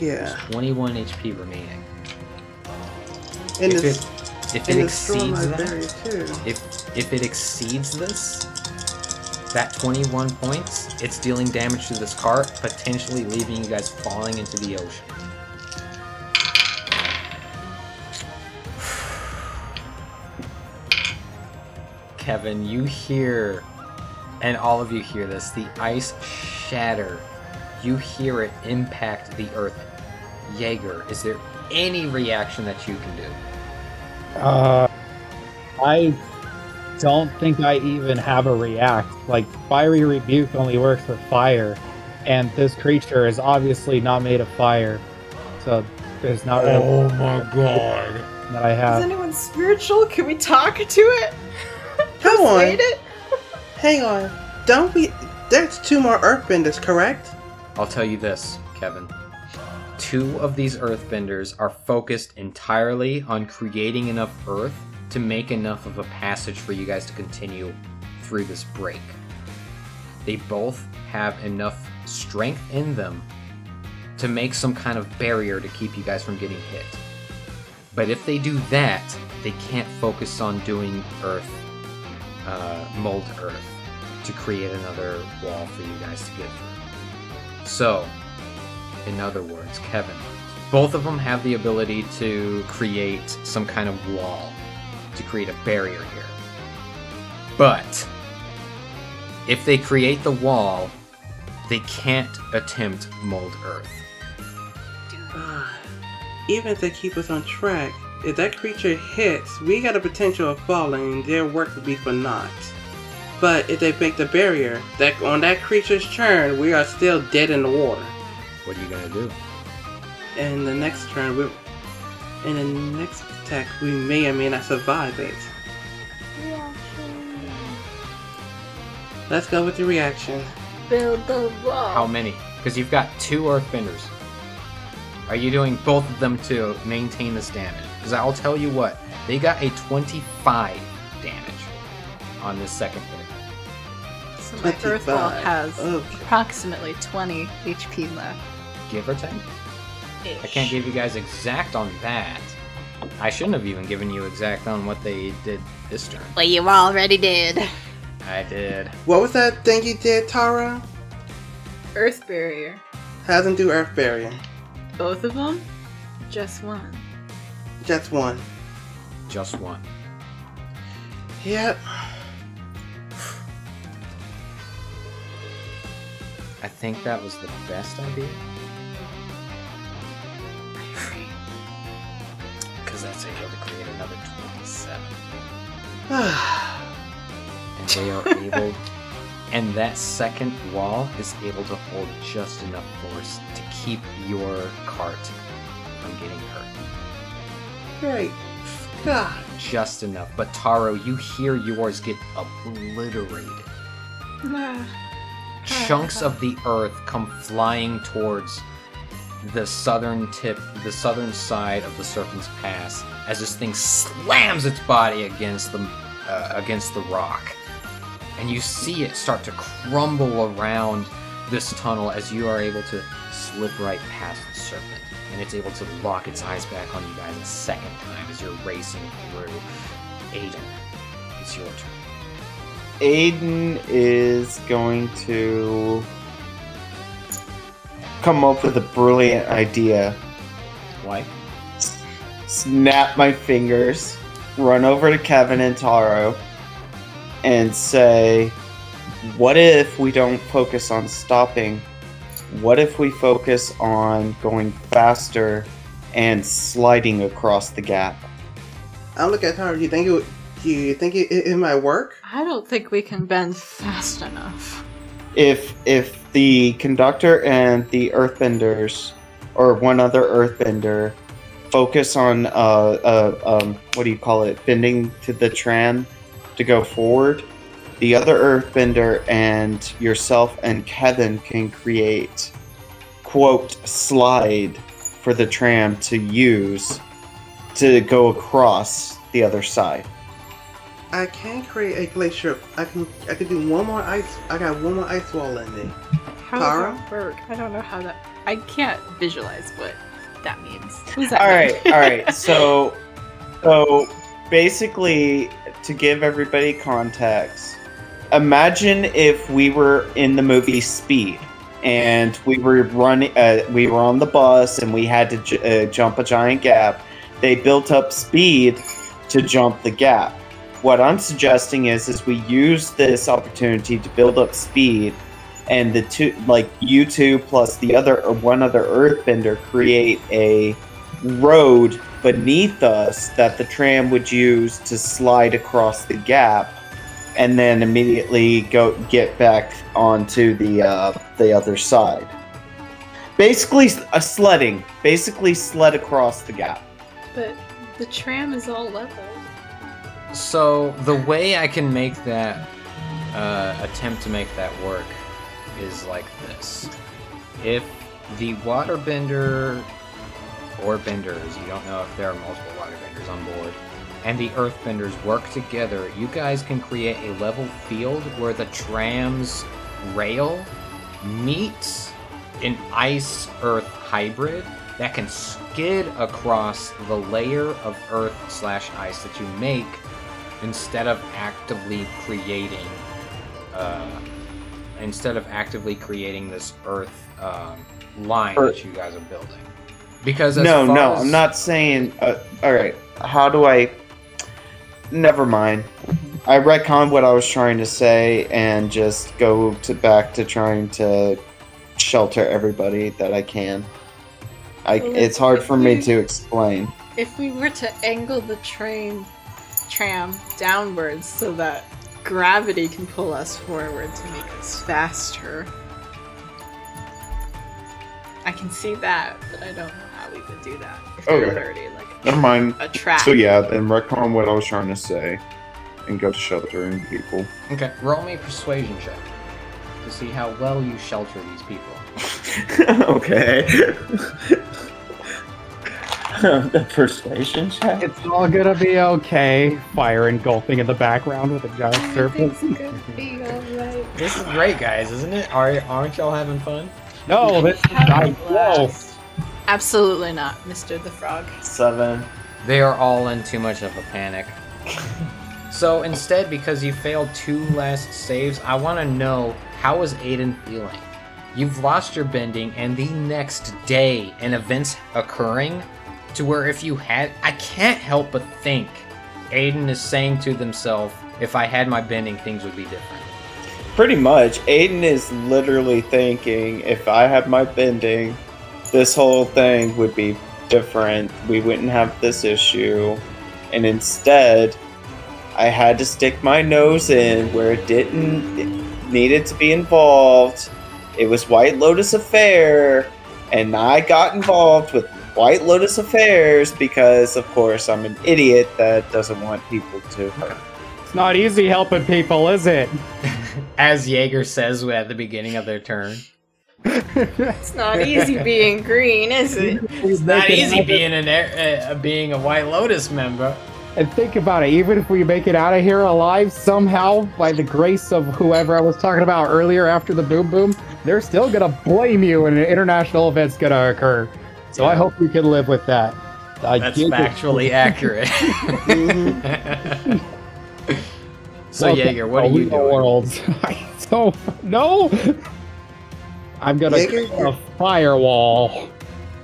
There's Yeah. 21 HP remaining. And if this, it if it exceeds that, if if it exceeds this, that 21 points, it's dealing damage to this cart, potentially leaving you guys falling into the ocean. Kevin, you hear, and all of you hear this, the ice shatter. You hear it impact the earth. Jaeger, is there any reaction that you can do? Uh, I don't think I even have a react. Like, fiery rebuke only works with fire, and this creature is obviously not made of fire, so there's not really Oh my god. that I have. Is anyone spiritual? Can we talk to it? Come on. Persuade it? Hang on. Don't we? There's two more earthbenders, correct? I'll tell you this, Kevin. Two of these earthbenders are focused entirely on creating enough earth to make enough of a passage for you guys to continue through this break. They both have enough strength in them to make some kind of barrier to keep you guys from getting hit. But if they do that, they can't focus on doing earth, uh, mold earth, to create another wall for you guys to get through. So, in other words, Kevin, both of them have the ability to create some kind of wall, to create a barrier here. But, if they create the wall, they can't attempt mold earth. Ah, Even if they keep us on track, if that creature hits, we got a potential of falling. Their work would be for naught. But if they make the barrier, that on that creature's turn, we are still dead in the water. What are you gonna do? And the next turn, we in the next attack, we may or may not survive it. Reaction. Let's go with the reaction. Build the wall. How many? Because you've got two earthbenders. Are you doing both of them to maintain this damage? Because I'll tell you what, they got a 25 damage on this second hit. So my earth wall 25. has Okay. approximately 20 HP left. Give or take. I can't give you guys exact on that. I shouldn't have even given you exact on what they did this turn. Well, you already did. I did. What was that thing you did, Tara? Earth barrier. Hasn't do Earth Barrier. Both of them? Just one. Just one. Just one. Yep. I think that was the best idea. Because that's able to create another 27. and they are able and that second wall is able to hold just enough force to keep your cart from getting hurt Great. God. just enough but taro you hear yours get obliterated ah. chunks of the earth come flying towards the southern tip the southern side of the serpent's pass as this thing slams its body against the uh, against the rock. And you see it start to crumble around this tunnel as you are able to slip right past the serpent. And it's able to lock its eyes back on you guys a second time as you're racing through. Aiden it's your turn. Aiden is going to come up with a brilliant idea. why Snap my fingers run over to Kevin and Taro and say, What if we don't focus on stopping? What if we focus on going faster and sliding across the gap? I'll look at Taro. Do you think it? would- Do you think it, it, it might work? I don't think we can bend fast enough. If if the conductor and the earthbenders or one other earthbender focus on uh, uh um what do you call it bending to the tram to go forward the other earthbender and yourself and kevin can create quote slide for the tram to use to go across the other side I can create a glacier. I can. I can do one more ice. I got one more ice wall in me. How Tara? does that work? I don't know how that. I can't visualize what that means. Who's that? all mean? right all right so so basically to give everybody context imagine if we were in the movie speed and we were running uh, we were on the bus and we had to j- uh, jump a giant gap they built up speed to jump the gap what i'm suggesting is is we use this opportunity to build up speed and the two like you two plus the other or one other earthbender create a road beneath us that the tram would use to slide across the gap and then immediately go get back onto the uh, the other side. Basically a sledding. Basically sled across the gap. But the tram is all level. So the way I can make that uh, attempt to make that work is like this: if the waterbender or benders, you don't know if there are multiple waterbenders on board, and the earthbenders work together, you guys can create a level field where the tram's rail meets an ice earth hybrid that can skid across the layer of earth slash ice that you make instead of actively creating uh, instead of actively creating this earth um, line Earth. that you guys are building. Because as no far no as- i'm not saying uh, all right how do i never mind. I retcon what i was trying to say and just go to back to trying to shelter everybody that i can. I, Well, it's hard for me to explain. If we were to angle the train tram downwards so that gravity can pull us forward to make us faster. I can see that, but I don't know how we would do that. If we were Okay. already like never mind a track. so yeah then retcon what i was trying to say and go to sheltering people okay roll me a persuasion check to see how well you shelter these people okay the persuasion check It's all gonna be okay. Fire engulfing in the background with a giant serpent. Everything's gonna be alright. this is great guys isn't it Are, aren't y'all having fun No, this is Have whoa. blast. Absolutely not, Mr. the Frog. seven They are all in too much of a panic. so instead, because you failed two last saves, I want to know how is Aiden feeling? You've lost your bending, and the next day, an event's occurring to where if you had, I can't help but think Aiden is saying to himself, if I had my bending, things would be different. Pretty much. Aiden is literally thinking if I had my bending, this whole thing would be different. We wouldn't have this issue. And instead, I had to stick my nose in where it didn't it needed to be involved. It was White Lotus Affair, and I got involved with White Lotus Affairs because, of course, I'm an idiot that doesn't want people to hurt. It's not easy helping people, is it? As Jaeger says at the beginning of their turn. It's not easy being green, is it? It's not easy being an air, uh, being a White Lotus member. And think about it, even if we make it out of here alive somehow, by the grace of whoever I was talking about earlier after the boom boom, they're still gonna blame you when an international event's gonna occur. So I hope you can live with that. I That's give it- factually accurate. so Welcome Jaeger, what are you doing? World. I don't know. I'm gonna Jaeger, create a firewall.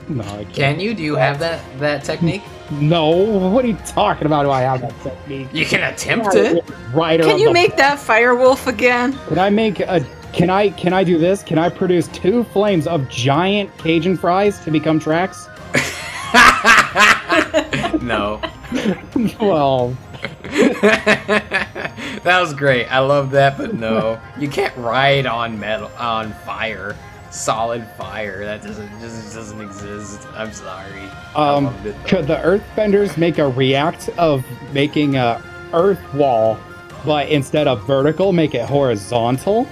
No, I can't. Can you? Do you have that that technique? No, what are you talking about? Do I have that technique? You can attempt it. Rider Can you the- make that fire wolf again? Can I make a? Can I can I do this? Can I produce two flames of giant Cajun fries to become tracks? no. well, that was great. I love that, but no, you can't ride on metal on fire, solid fire. That doesn't just doesn't exist. I'm sorry. Um, loved it, though. could the Earthbenders make a react of making a Earth wall, but instead of vertical, make it horizontal?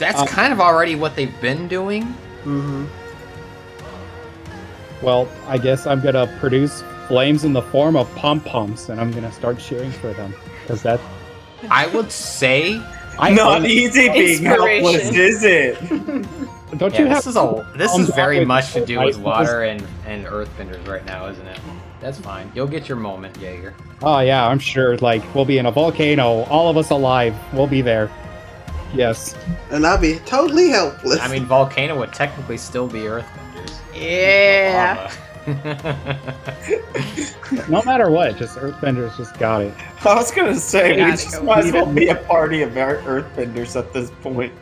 That's uh, kind of already what they've been doing. Mm-hmm. Well, I guess I'm gonna produce flames in the form of pom poms, and I'm gonna start cheering for them because that I would say. I Not easy being Inspiration. helpless, is it? Don't Yeah, you have this is a this calm is very much to do with ice? water and and earthbenders right now, isn't it? That's fine. You'll get your moment, Jaeger. Oh yeah, I'm sure. Like we'll be in a volcano, all of us alive. We'll be there. Yes. And I'll be totally helpless. I mean, volcano would technically still be earthbenders. Yeah. No matter what, just Earthbenders just got it. I was gonna say, we just might as well be a party of ear- earthbenders at this point.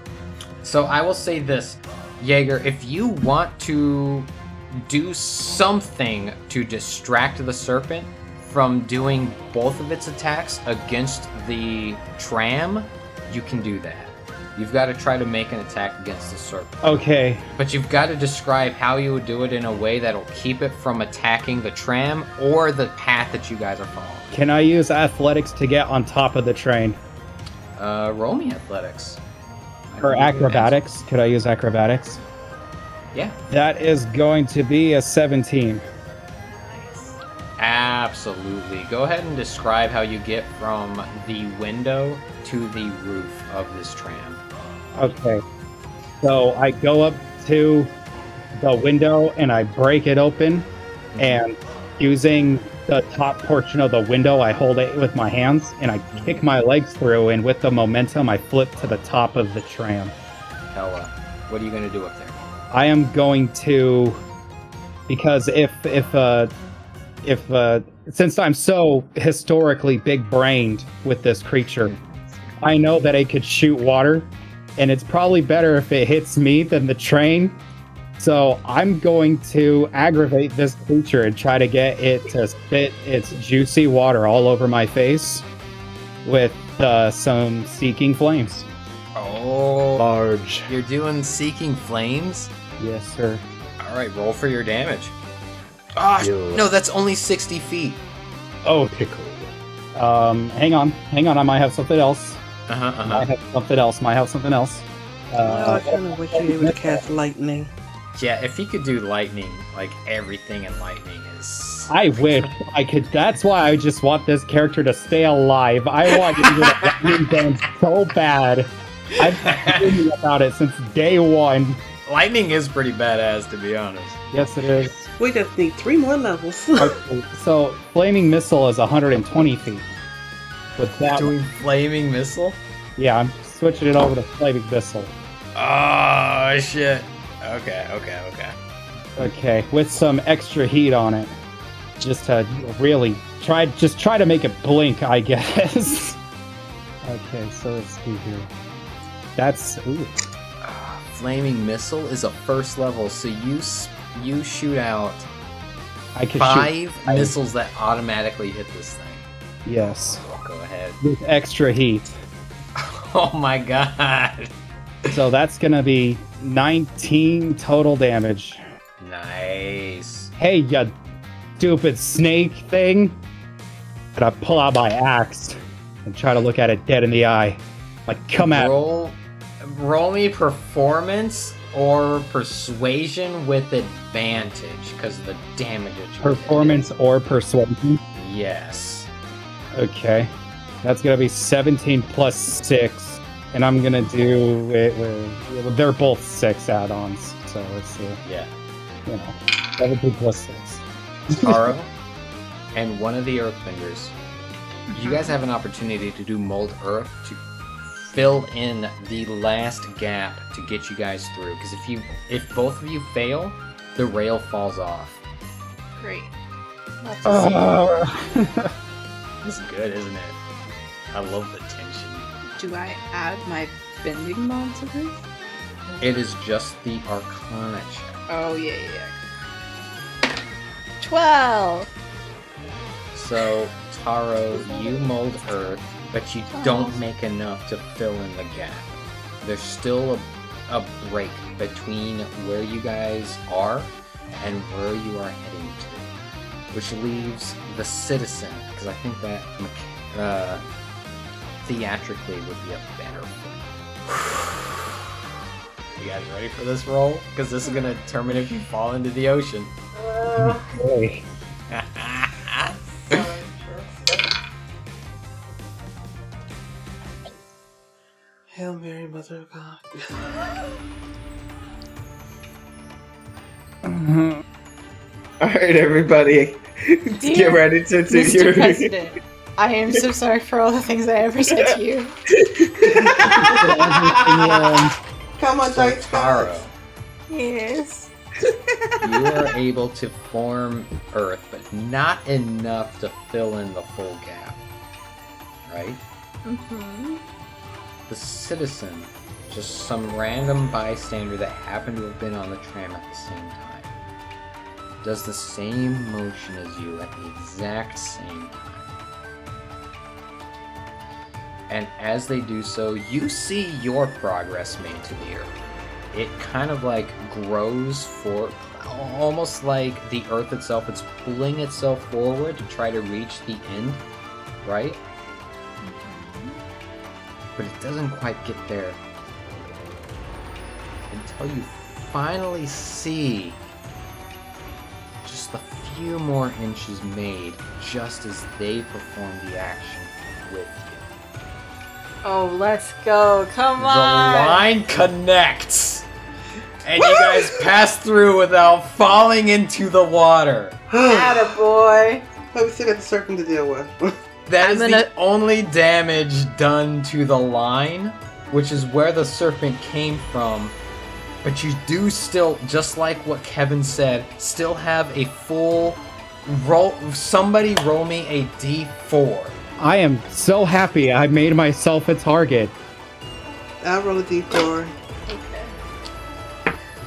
So I will say this, Jaeger, if you want to do something to distract the serpent from doing both of its attacks against the tram, you can do that. You've got to try to make an attack against the serpent. Okay. But you've got to describe how you would do it in a way that'll keep it from attacking the tram or the path that you guys are following. Can I use athletics to get on top of the train? Uh, roll me athletics. I Or can give you an acrobatics? Could I use acrobatics? Yeah, That is going to be a 17. absolutely. Go ahead and describe how you get from the window to the roof of this tram. Okay. So I go up to the window and I break it open, and using the top portion of the window, I hold it with my hands and I kick my legs through, and with the momentum, I flip to the top of the tram. Hella, what are you gonna do up there? I am going to because if if uh if uh since I'm so historically big brained with this creature, I know that it could shoot water and it's probably better if it hits me than the train. So I'm going to aggravate this creature and try to get it to spit its juicy water all over my face with uh, some seeking flames. Oh, Large. you're doing seeking flames. Yes, sir. All right, roll for your damage. Ah, You- no, that's only sixty feet. Oh, pickle. Um, hang on, hang on. I might have something else. Uh huh. Uh Might huh. have something else. Might have something else. oh, Uh, I kind of wish you were able to cast lightning. Yeah, if he could do lightning, like everything in lightning is. I wish I could. That's why I just want this character to stay alive. I want you to get lightning dance so bad. I've been thinking about it since day one. lightning is pretty badass, to be honest. Yes, it is. We just need three more levels. Okay, so, flaming missile is 120 feet. With that, Doing flaming missile. yeah, I'm switching it over to flaming missile. Oh shit. Okay. Okay. Okay. Okay, with some extra heat on it, just to really try, just try to make it blink, I guess. okay, so let's see here. That's ooh, Flaming missile is a first level, so you you shoot out I can shoot. five I- missiles that automatically hit this thing. Yes, Go ahead. with extra heat. Oh my god. So that's gonna be 19 total damage. Nice. Hey, you stupid snake thing! And I pull out my axe and try to look at it dead in the eye. Like, come at me. roll roll me performance or persuasion with advantage because of the damage that you did. Performance or persuasion. Yes. Okay. That's gonna be 17 plus 6. And I'm gonna do it with. They're both 6 add ons. So let's see. Yeah. you know, 17 plus 6. Taro and one of the earthbenders. You guys have an opportunity to do mold earth to fill in the last gap to get you guys through. Because if you if both of you fail, the rail falls off. Great. Lots of Uh, It's good, isn't it? I love the tension. Do I add my bending mod to this? It is just the Arcana check. Oh yeah, yeah. Twelve. So, Taro, you mold Earth, but you don't make enough to fill in the gap. There's still a, a break between where you guys are and where you are heading to, which leaves the citizen, because I think that uh, theatrically would be a better fit. You guys ready for this roll? Because this is gonna determine if you fall into the ocean. boy. Hail Mary, Mother of God. All right, everybody, get ready to do Mr. your. President, I am so sorry for all the things I ever said to you. Come on, So, Dice Taro, Yes. you are able to form Earth, but not enough to fill in the full gap. Right? Mm-hmm. The citizen, just some random bystander that happened to have been on the tram at the same time, does the same motion as you at the exact same time. And as they do so, you see your progress made to the Earth. It kind of like grows for almost like the Earth itself, it's pulling itself forward to try to reach the end, right? Mm-hmm. but it doesn't quite get there until you finally see few more inches made just as they perform the action with you. Oh, let's go. Come The on. line connects! And you guys pass through without falling into the water. Attaboy. But we still got the serpent to deal with. That I'm is gonna- the only damage done to the line, which is where the serpent came from. But you do still, just like what Kevin said, still have a full roll. Somebody roll me a d4. I am so happy I made myself a target. I'll roll a d4.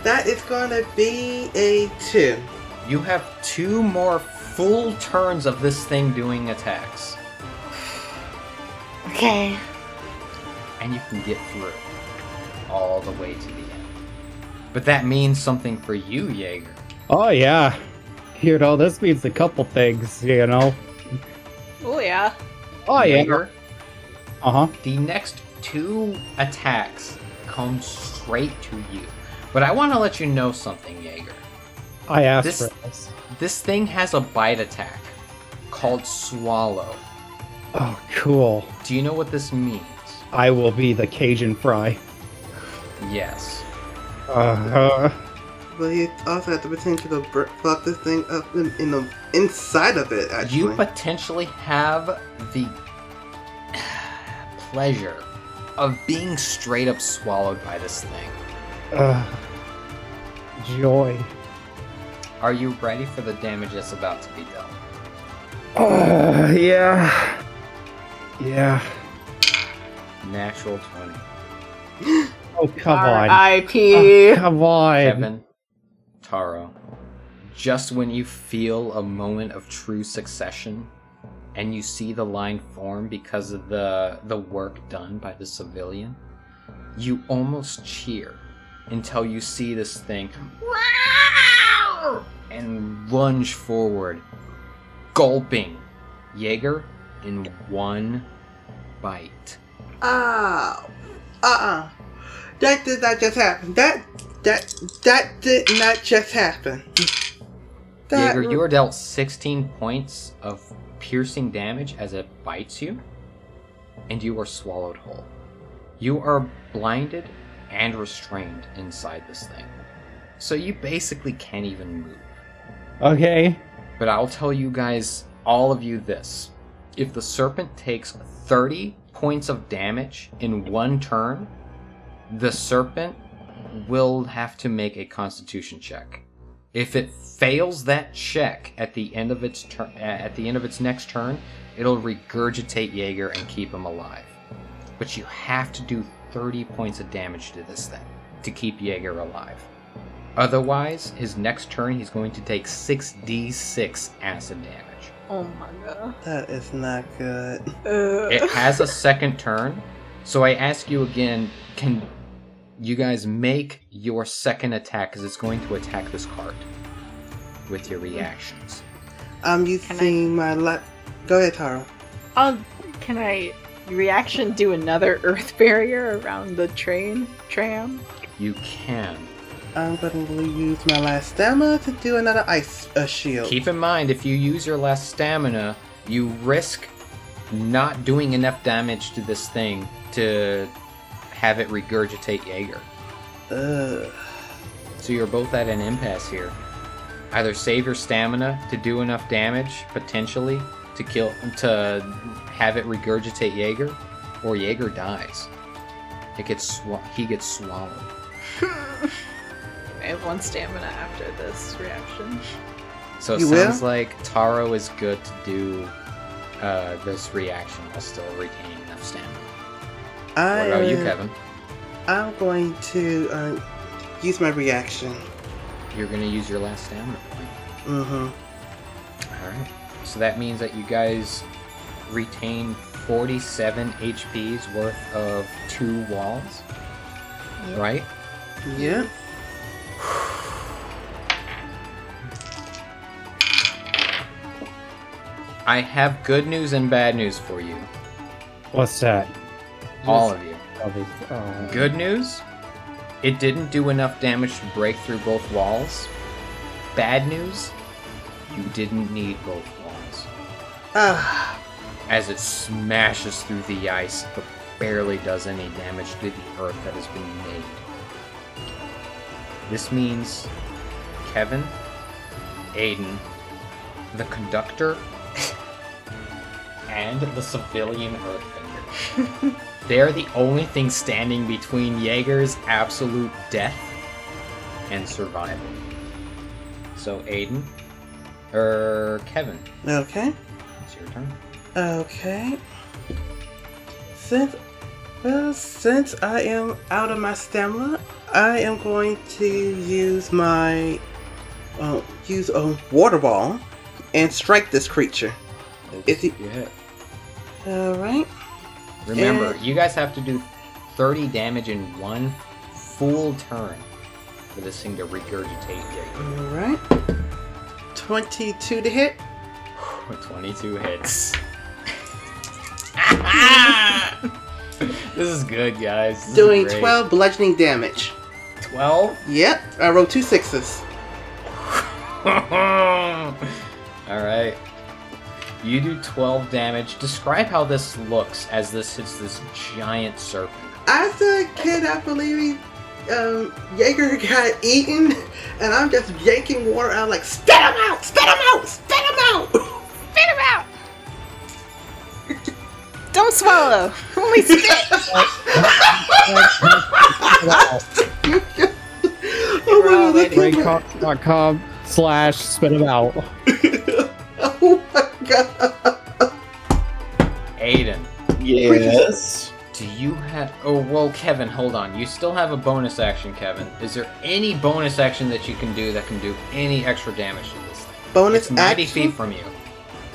That is gonna be a two. You have two more full turns of this thing doing attacks, Okay. and you can get through all the way to the end. But that means something for you, Jaeger. Oh yeah. You know, this means a couple things, you know. Oh yeah. Oh yeah. Jaeger, Uh-huh. The next two attacks come straight to you. But I want to let you know something, Jaeger. I asked This- for this. This thing has a bite attack called Swallow. Oh, cool. Do you know what this means? I will be the Cajun fry. Yes. Uh, But you also have the potential to br- fuck this thing up in, in the inside of it. Actually, You potentially have the pleasure of being straight up swallowed by this thing. uh, joy. Are you ready for the damage that's about to be dealt? Uh, yeah. Yeah. Natural 20. Oh, come on. R.I.P. Oh, come on. Kevin, Taro, just when you feel a moment of true succession and you see the line form because of the the work done by the civilian, you almost cheer until you see this thing and lunge forward, gulping Jaeger in one bite. Oh, uh-uh. That did not just happen. That that that did not just happen. That, Jaeger, you are dealt 16 points of piercing damage as it bites you, and you are swallowed whole. You are blinded and restrained inside this thing. So you basically can't even move. Okay. But I'll tell you guys, all of you, this. If the serpent takes 30 points of damage in one turn, the serpent will have to make a constitution check. If it fails that check at the end of its turn, uh, at the end of its next turn, it'll regurgitate Jaeger and keep him alive. But you have to do 30 points of damage to this thing to keep Jaeger alive. Otherwise, his next turn he's going to take 6d6 acid damage. Oh my god. That is not good. It has a second turn, so I ask you again: Can you guys make your second attack? Because it's going to attack this cart with your reactions. I'm using my la- Go ahead, Taro. Oh, can I reaction do another earth barrier around the train tram? You can. I'm going to use my last stamina to do another ice uh, shield. Keep in mind, if you use your last stamina, you risk not doing enough damage to this thing to have it regurgitate Jaeger. Ugh. So you're both at an impasse here. Either save your stamina to do enough damage, potentially, to kill to have it regurgitate Jaeger, or Jaeger dies. It gets swa- he gets swallowed. I have one stamina after this reaction. So it You sounds will? like Taro is good to do uh, this reaction while still retaining enough stamina. I What about you, am- Kevin? I'm going to uh, use my reaction. You're gonna use your last stamina point. Mm-hmm. Alright. So that means that you guys retain 47 HP's worth of two walls. Right? Yeah. I have good news and bad news for you. What's that? All of you. Oh, Good news? It didn't do enough damage to break through both walls. Bad news? You didn't need both walls. Ah, As it smashes through the ice, but barely does any damage to the earth that has been made. This means Kevin, Aiden, the conductor, and the civilian earthbender. They're the only thing standing between Jaeger's absolute death and survival. So, Aiden, er, Kevin, okay. it's your turn. Okay. Since well, since I am out of my stamina, I am going to use my uh, use a water ball and strike this creature. Is You hit. all right? Remember, And- you guys have to do 30 damage in one full turn for this thing to regurgitate All Jaeger. right. Twenty-two to hit. 22 hits. this is good, guys. This Doing twelve bludgeoning damage. 12? Yep. I rolled two sixes. Alright. You do 12 damage. Describe how this looks as this hits this giant serpent. As a kid, I believe he, um, Jaeger got eaten, and I'm just yanking water out like, spit him out! Spit him out! Spit him out! Spit him out! Don't swallow! Only spit! oh my god! Breakcom slash spit him out. Oh my god! Aiden, Yes. do you have. Oh, well, Kevin, hold on. You still have a bonus action, Kevin. Is there any bonus action that you can do that can do any extra damage to this thing? Bonus It's 90 action. feet from you.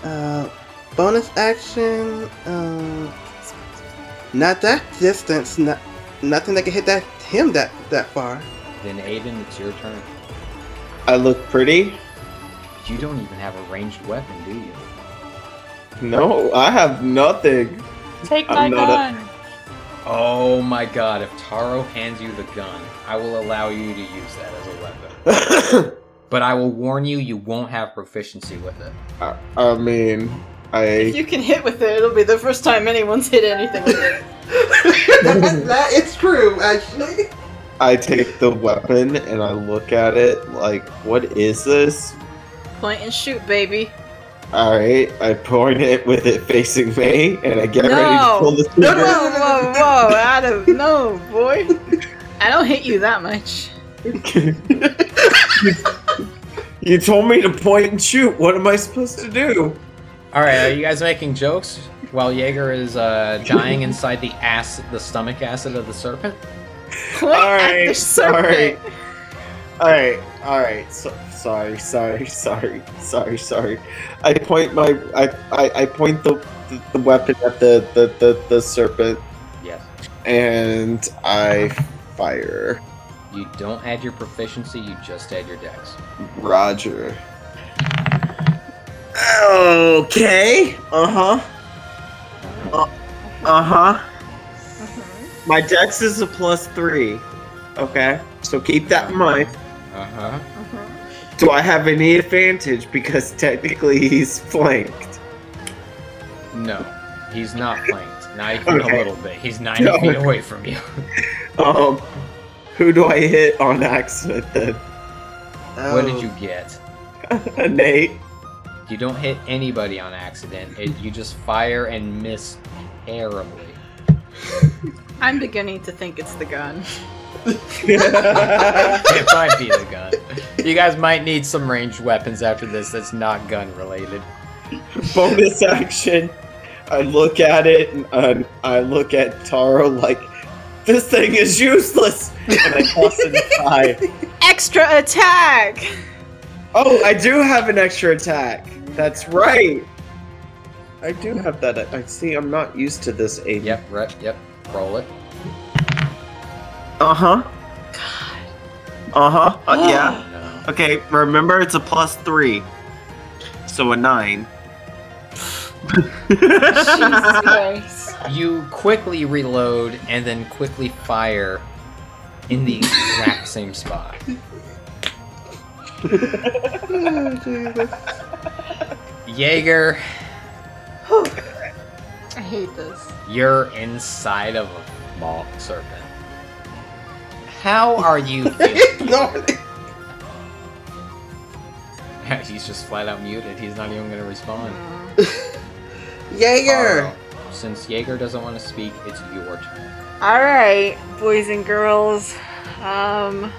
Uh, bonus action. Um, not that distance. Not nothing that can hit that him that that far. Then, Aiden, it's your turn. I look pretty. You don't even have a ranged weapon, do you? No, I have nothing. Take my I'm not a- gun. Oh my god, if Taro hands you the gun, I will allow you to use that as a weapon. But I will warn you, you won't have proficiency with it. I, I mean, If I you can hit with it, it'll be the first time anyone's hit anything with it. that, that is true, actually. I take the weapon and I look at it like, what is this? Point and shoot, baby. All right, I point it with it facing me, and I get ready to No. pull the Whoa, trigger. whoa, whoa! Adam, no, boy. I don't hit you that much. You told me to point and shoot. What am I supposed to do? All right, are you guys making jokes while Jaeger is uh, dying inside the acid, the stomach acid of the serpent? all right, sorry. All right, all right. So, sorry, sorry, sorry, sorry, sorry. I point my, I, I, I point the, the, the weapon at the, the, the, the serpent, Yes. and I fire. You don't add your proficiency; you just add your dex. Roger. Okay. Uh huh. Uh huh. My dex is a plus three. Okay, so keep that in mind. Uh huh. Do I have any advantage because technically he's flanked? No, he's not flanked. Not even Okay. a little bit. He's ninety No. feet away from you. Um, who do I hit on accident then? What did Oh. you get? An eight. You don't hit anybody on accident. It, you just fire and miss terribly. I'm beginning to think it's the gun. It might be the gun. You guys might need some ranged weapons after this that's not gun related. Bonus action. I look at it and um, I look at Taro like, this thing is useless, and I toss it aside. Extra attack! Oh, I do have an extra attack. That's right. I do have that. I see. I'm not used to this. Aiden. Yep, right, yep. Roll it. Uh huh. Uh huh. Uh, yeah. Oh, no. Okay. Remember, it's a plus three, so a nine. Jesus Christ. You quickly reload and then quickly fire in the exact same spot. Oh, Jesus. Jaeger, I hate this. you're inside of a small serpent. How are you. He's just flat out muted. He's not even going to respond. Jaeger. Taro, Since Jaeger doesn't want to speak, it's your turn. Alright, boys and girls. Um,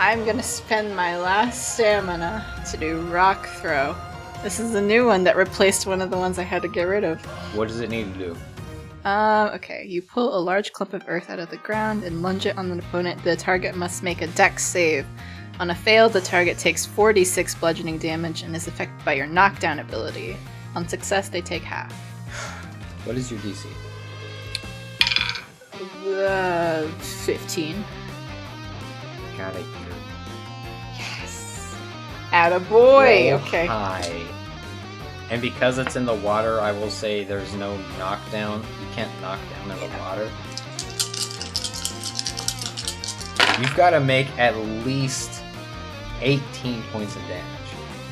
I'm gonna spend my last stamina to do rock throw. This is a new one that replaced one of the ones I had to get rid of. What does it need to do? Um, okay, you pull a large clump of earth out of the ground and lunge it on an opponent. The target must make a dex save. On a fail, the target takes 46 bludgeoning damage and is affected by your knockdown ability. On success, they take half. What is your DC? Uh, 15. Got it. Yes. Attaboy! Roll Okay. High. And because it's in the water, I will say there's no knockdown. You can't knock down in the water. You've got to make at least 18 points of damage.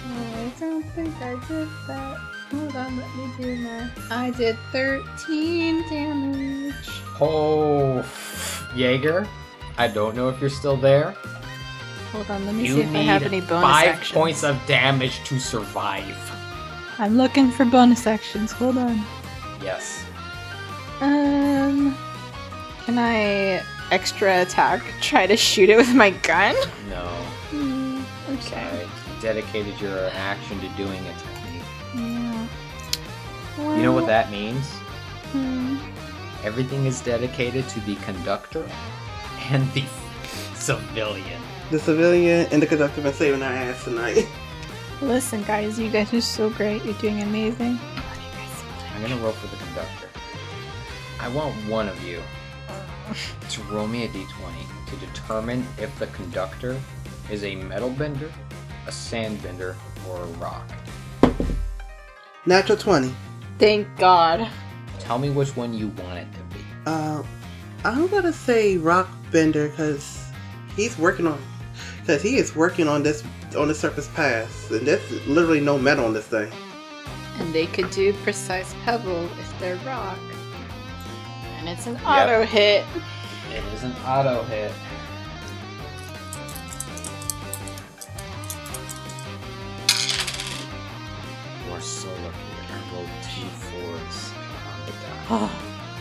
Oh, I don't think I did that. Hold on, let me do math. I did 13 damage. Oh, Jaeger, I don't know if you're still there. Hold on, let me You see if I have any bonus five actions. points of damage to survive. I'm looking for bonus actions. Hold on. Yes. Um, can I extra attack? Try to shoot it with my gun? No. Hmm, okay. Sorry. You dedicated your action to doing a technique. Yeah. You know what that means? Hmm. Everything is dedicated to the conductor and the civilian. The civilian and the conductor been saving our ass tonight. Listen, guys, you guys are so great. You're doing amazing. I'm gonna roll for the conductor. I want one of you to roll me a d20 to determine if the conductor is a metal bender, a sand bender, or a rock. Natural 20. Thank God. Tell me which one you want it to be. Uh, I'm gonna say Rock Bender because he's working on, because he is working on this on the Surface Pass, and there's literally no metal on this thing. And they could do precise pebble if they're rock. And it's an auto hit. It is an auto hit. Are so lucky. I rolled two fours on the die.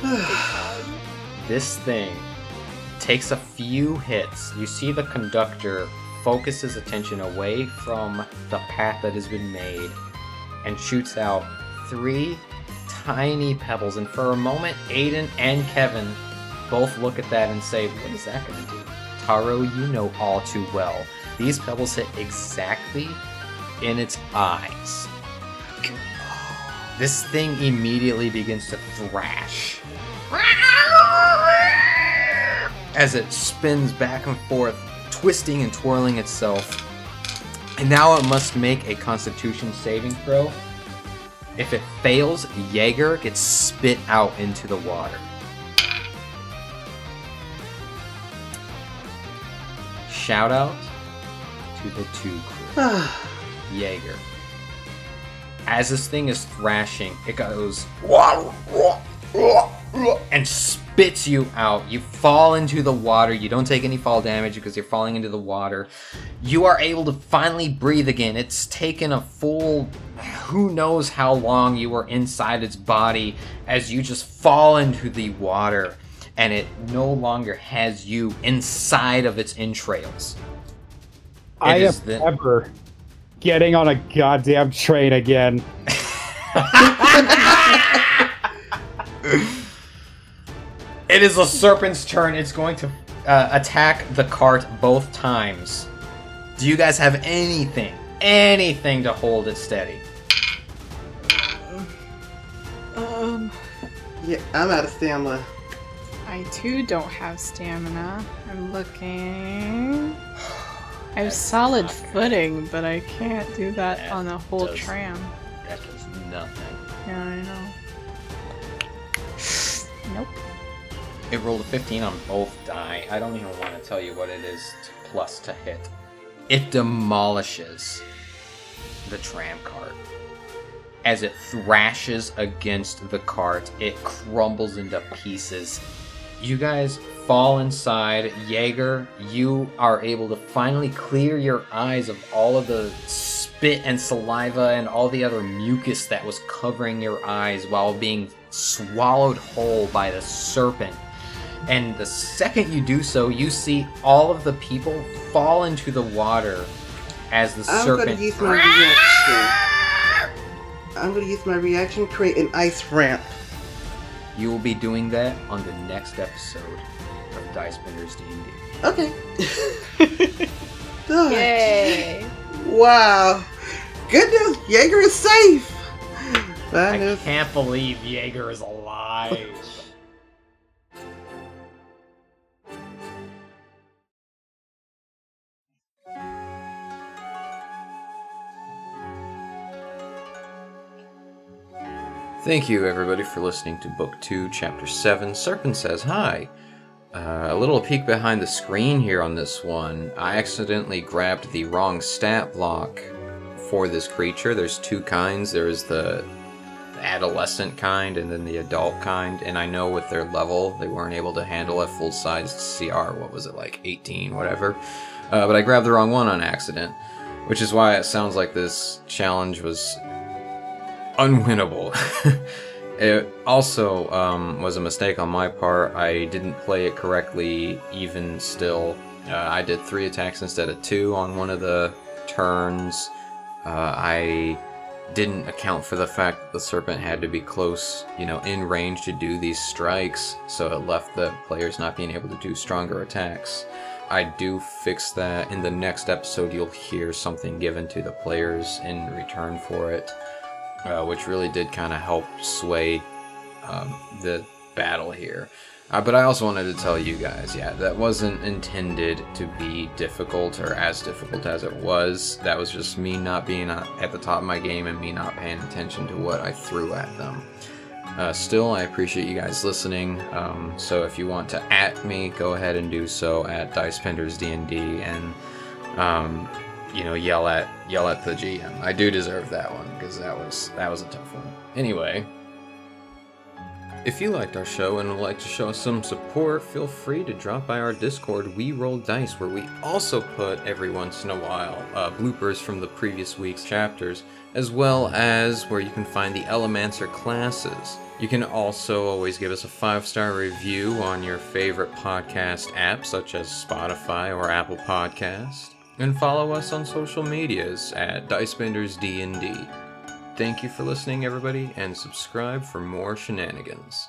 Oh. This thing takes a few hits. You see the conductor focuses attention away from the path that has been made and shoots out three tiny pebbles. And for a moment, Aiden and Kevin both look at that and say, What is that going to do? Taro, you know all too well. These pebbles hit exactly in its eyes. This thing immediately begins to thrash as it spins back and forth, twisting and twirling itself. And now it must make a constitution saving throw. If it fails, Jaeger gets spit out into the water. Shout out to the two crew. Jaeger. As this thing is thrashing, it goes and spits you out. You fall into the water. You don't take any fall damage because you're falling into the water. You are able to finally breathe again. It's taken a full who knows how long you were inside its body as you just fall into the water and it no longer has you inside of its entrails. I am the- never getting on a goddamn train again. It is a serpent's turn. It's going to uh, attack the cart both times. Do you guys have anything, anything to hold it steady? Um, Yeah, I'm out of stamina. I too don't have stamina. I'm looking. I have solid footing, but I can't do that That on a whole does- tram. That does nothing. Yeah, I know. Nope. It rolled a 15 on both die. I don't even want to tell you what it is to plus to hit. It demolishes the tram cart. As it thrashes against the cart, it crumbles into pieces. You guys fall inside. Jaeger, you are able to finally clear your eyes of all of the spit and saliva and all the other mucus that was covering your eyes while being swallowed whole by the serpent. And the second you do so, you see all of the people fall into the water as the I'm serpent. gonna use my reaction. I'm gonna use my reaction, to create an ice ramp. You will be doing that on the next episode of Dice Benders D&D. Okay. Ugh. Yay! Wow. Good news, Jaeger is safe. Bad I news. can't believe Jaeger is alive. Thank you, everybody, for listening to Book 2, Chapter 7. Serpent Says Hi. Uh, a little peek behind the screen here on this one. I accidentally grabbed the wrong stat block for this creature. There's two kinds. There's the adolescent kind and then the adult kind. And I know with their level, they weren't able to handle a full sized CR. What was it, like 18, whatever? Uh, but I grabbed the wrong one on accident, which is why it sounds like this challenge was unwinnable. it also um, was a mistake on my part. I didn't play it correctly, even still. Uh, I did three attacks instead of two on one of the turns. Uh, I didn't account for the fact that the serpent had to be close, you know, in range to do these strikes, so it left the players not being able to do stronger attacks. I do fix that. In the next episode, you'll hear something given to the players in return for it uh, which really did kind of help sway um, the battle here. Uh, but I also wanted to tell you guys, yeah, that wasn't intended to be difficult or as difficult as it was. That was just me not being uh, at the top of my game and me not paying attention to what I threw at them. Uh, still, I appreciate you guys listening. Um, so if you want to at me, go ahead and do so at Dice Benders D&D and um, you know yell at yell at the GM. I do deserve that one because that was that was a tough one. Anyway, if you liked our show and would like to show us some support, feel free to drop by our Discord, We Roll Dice, where we also put every once in a while uh, bloopers from the previous week's chapters, as well as where you can find the Elemancer classes. You can also always give us a five star review on your favorite podcast app, such as Spotify or Apple Podcast. And follow us on social medias at Dicebenders D&D. Thank you for listening, everybody, and subscribe for more shenanigans.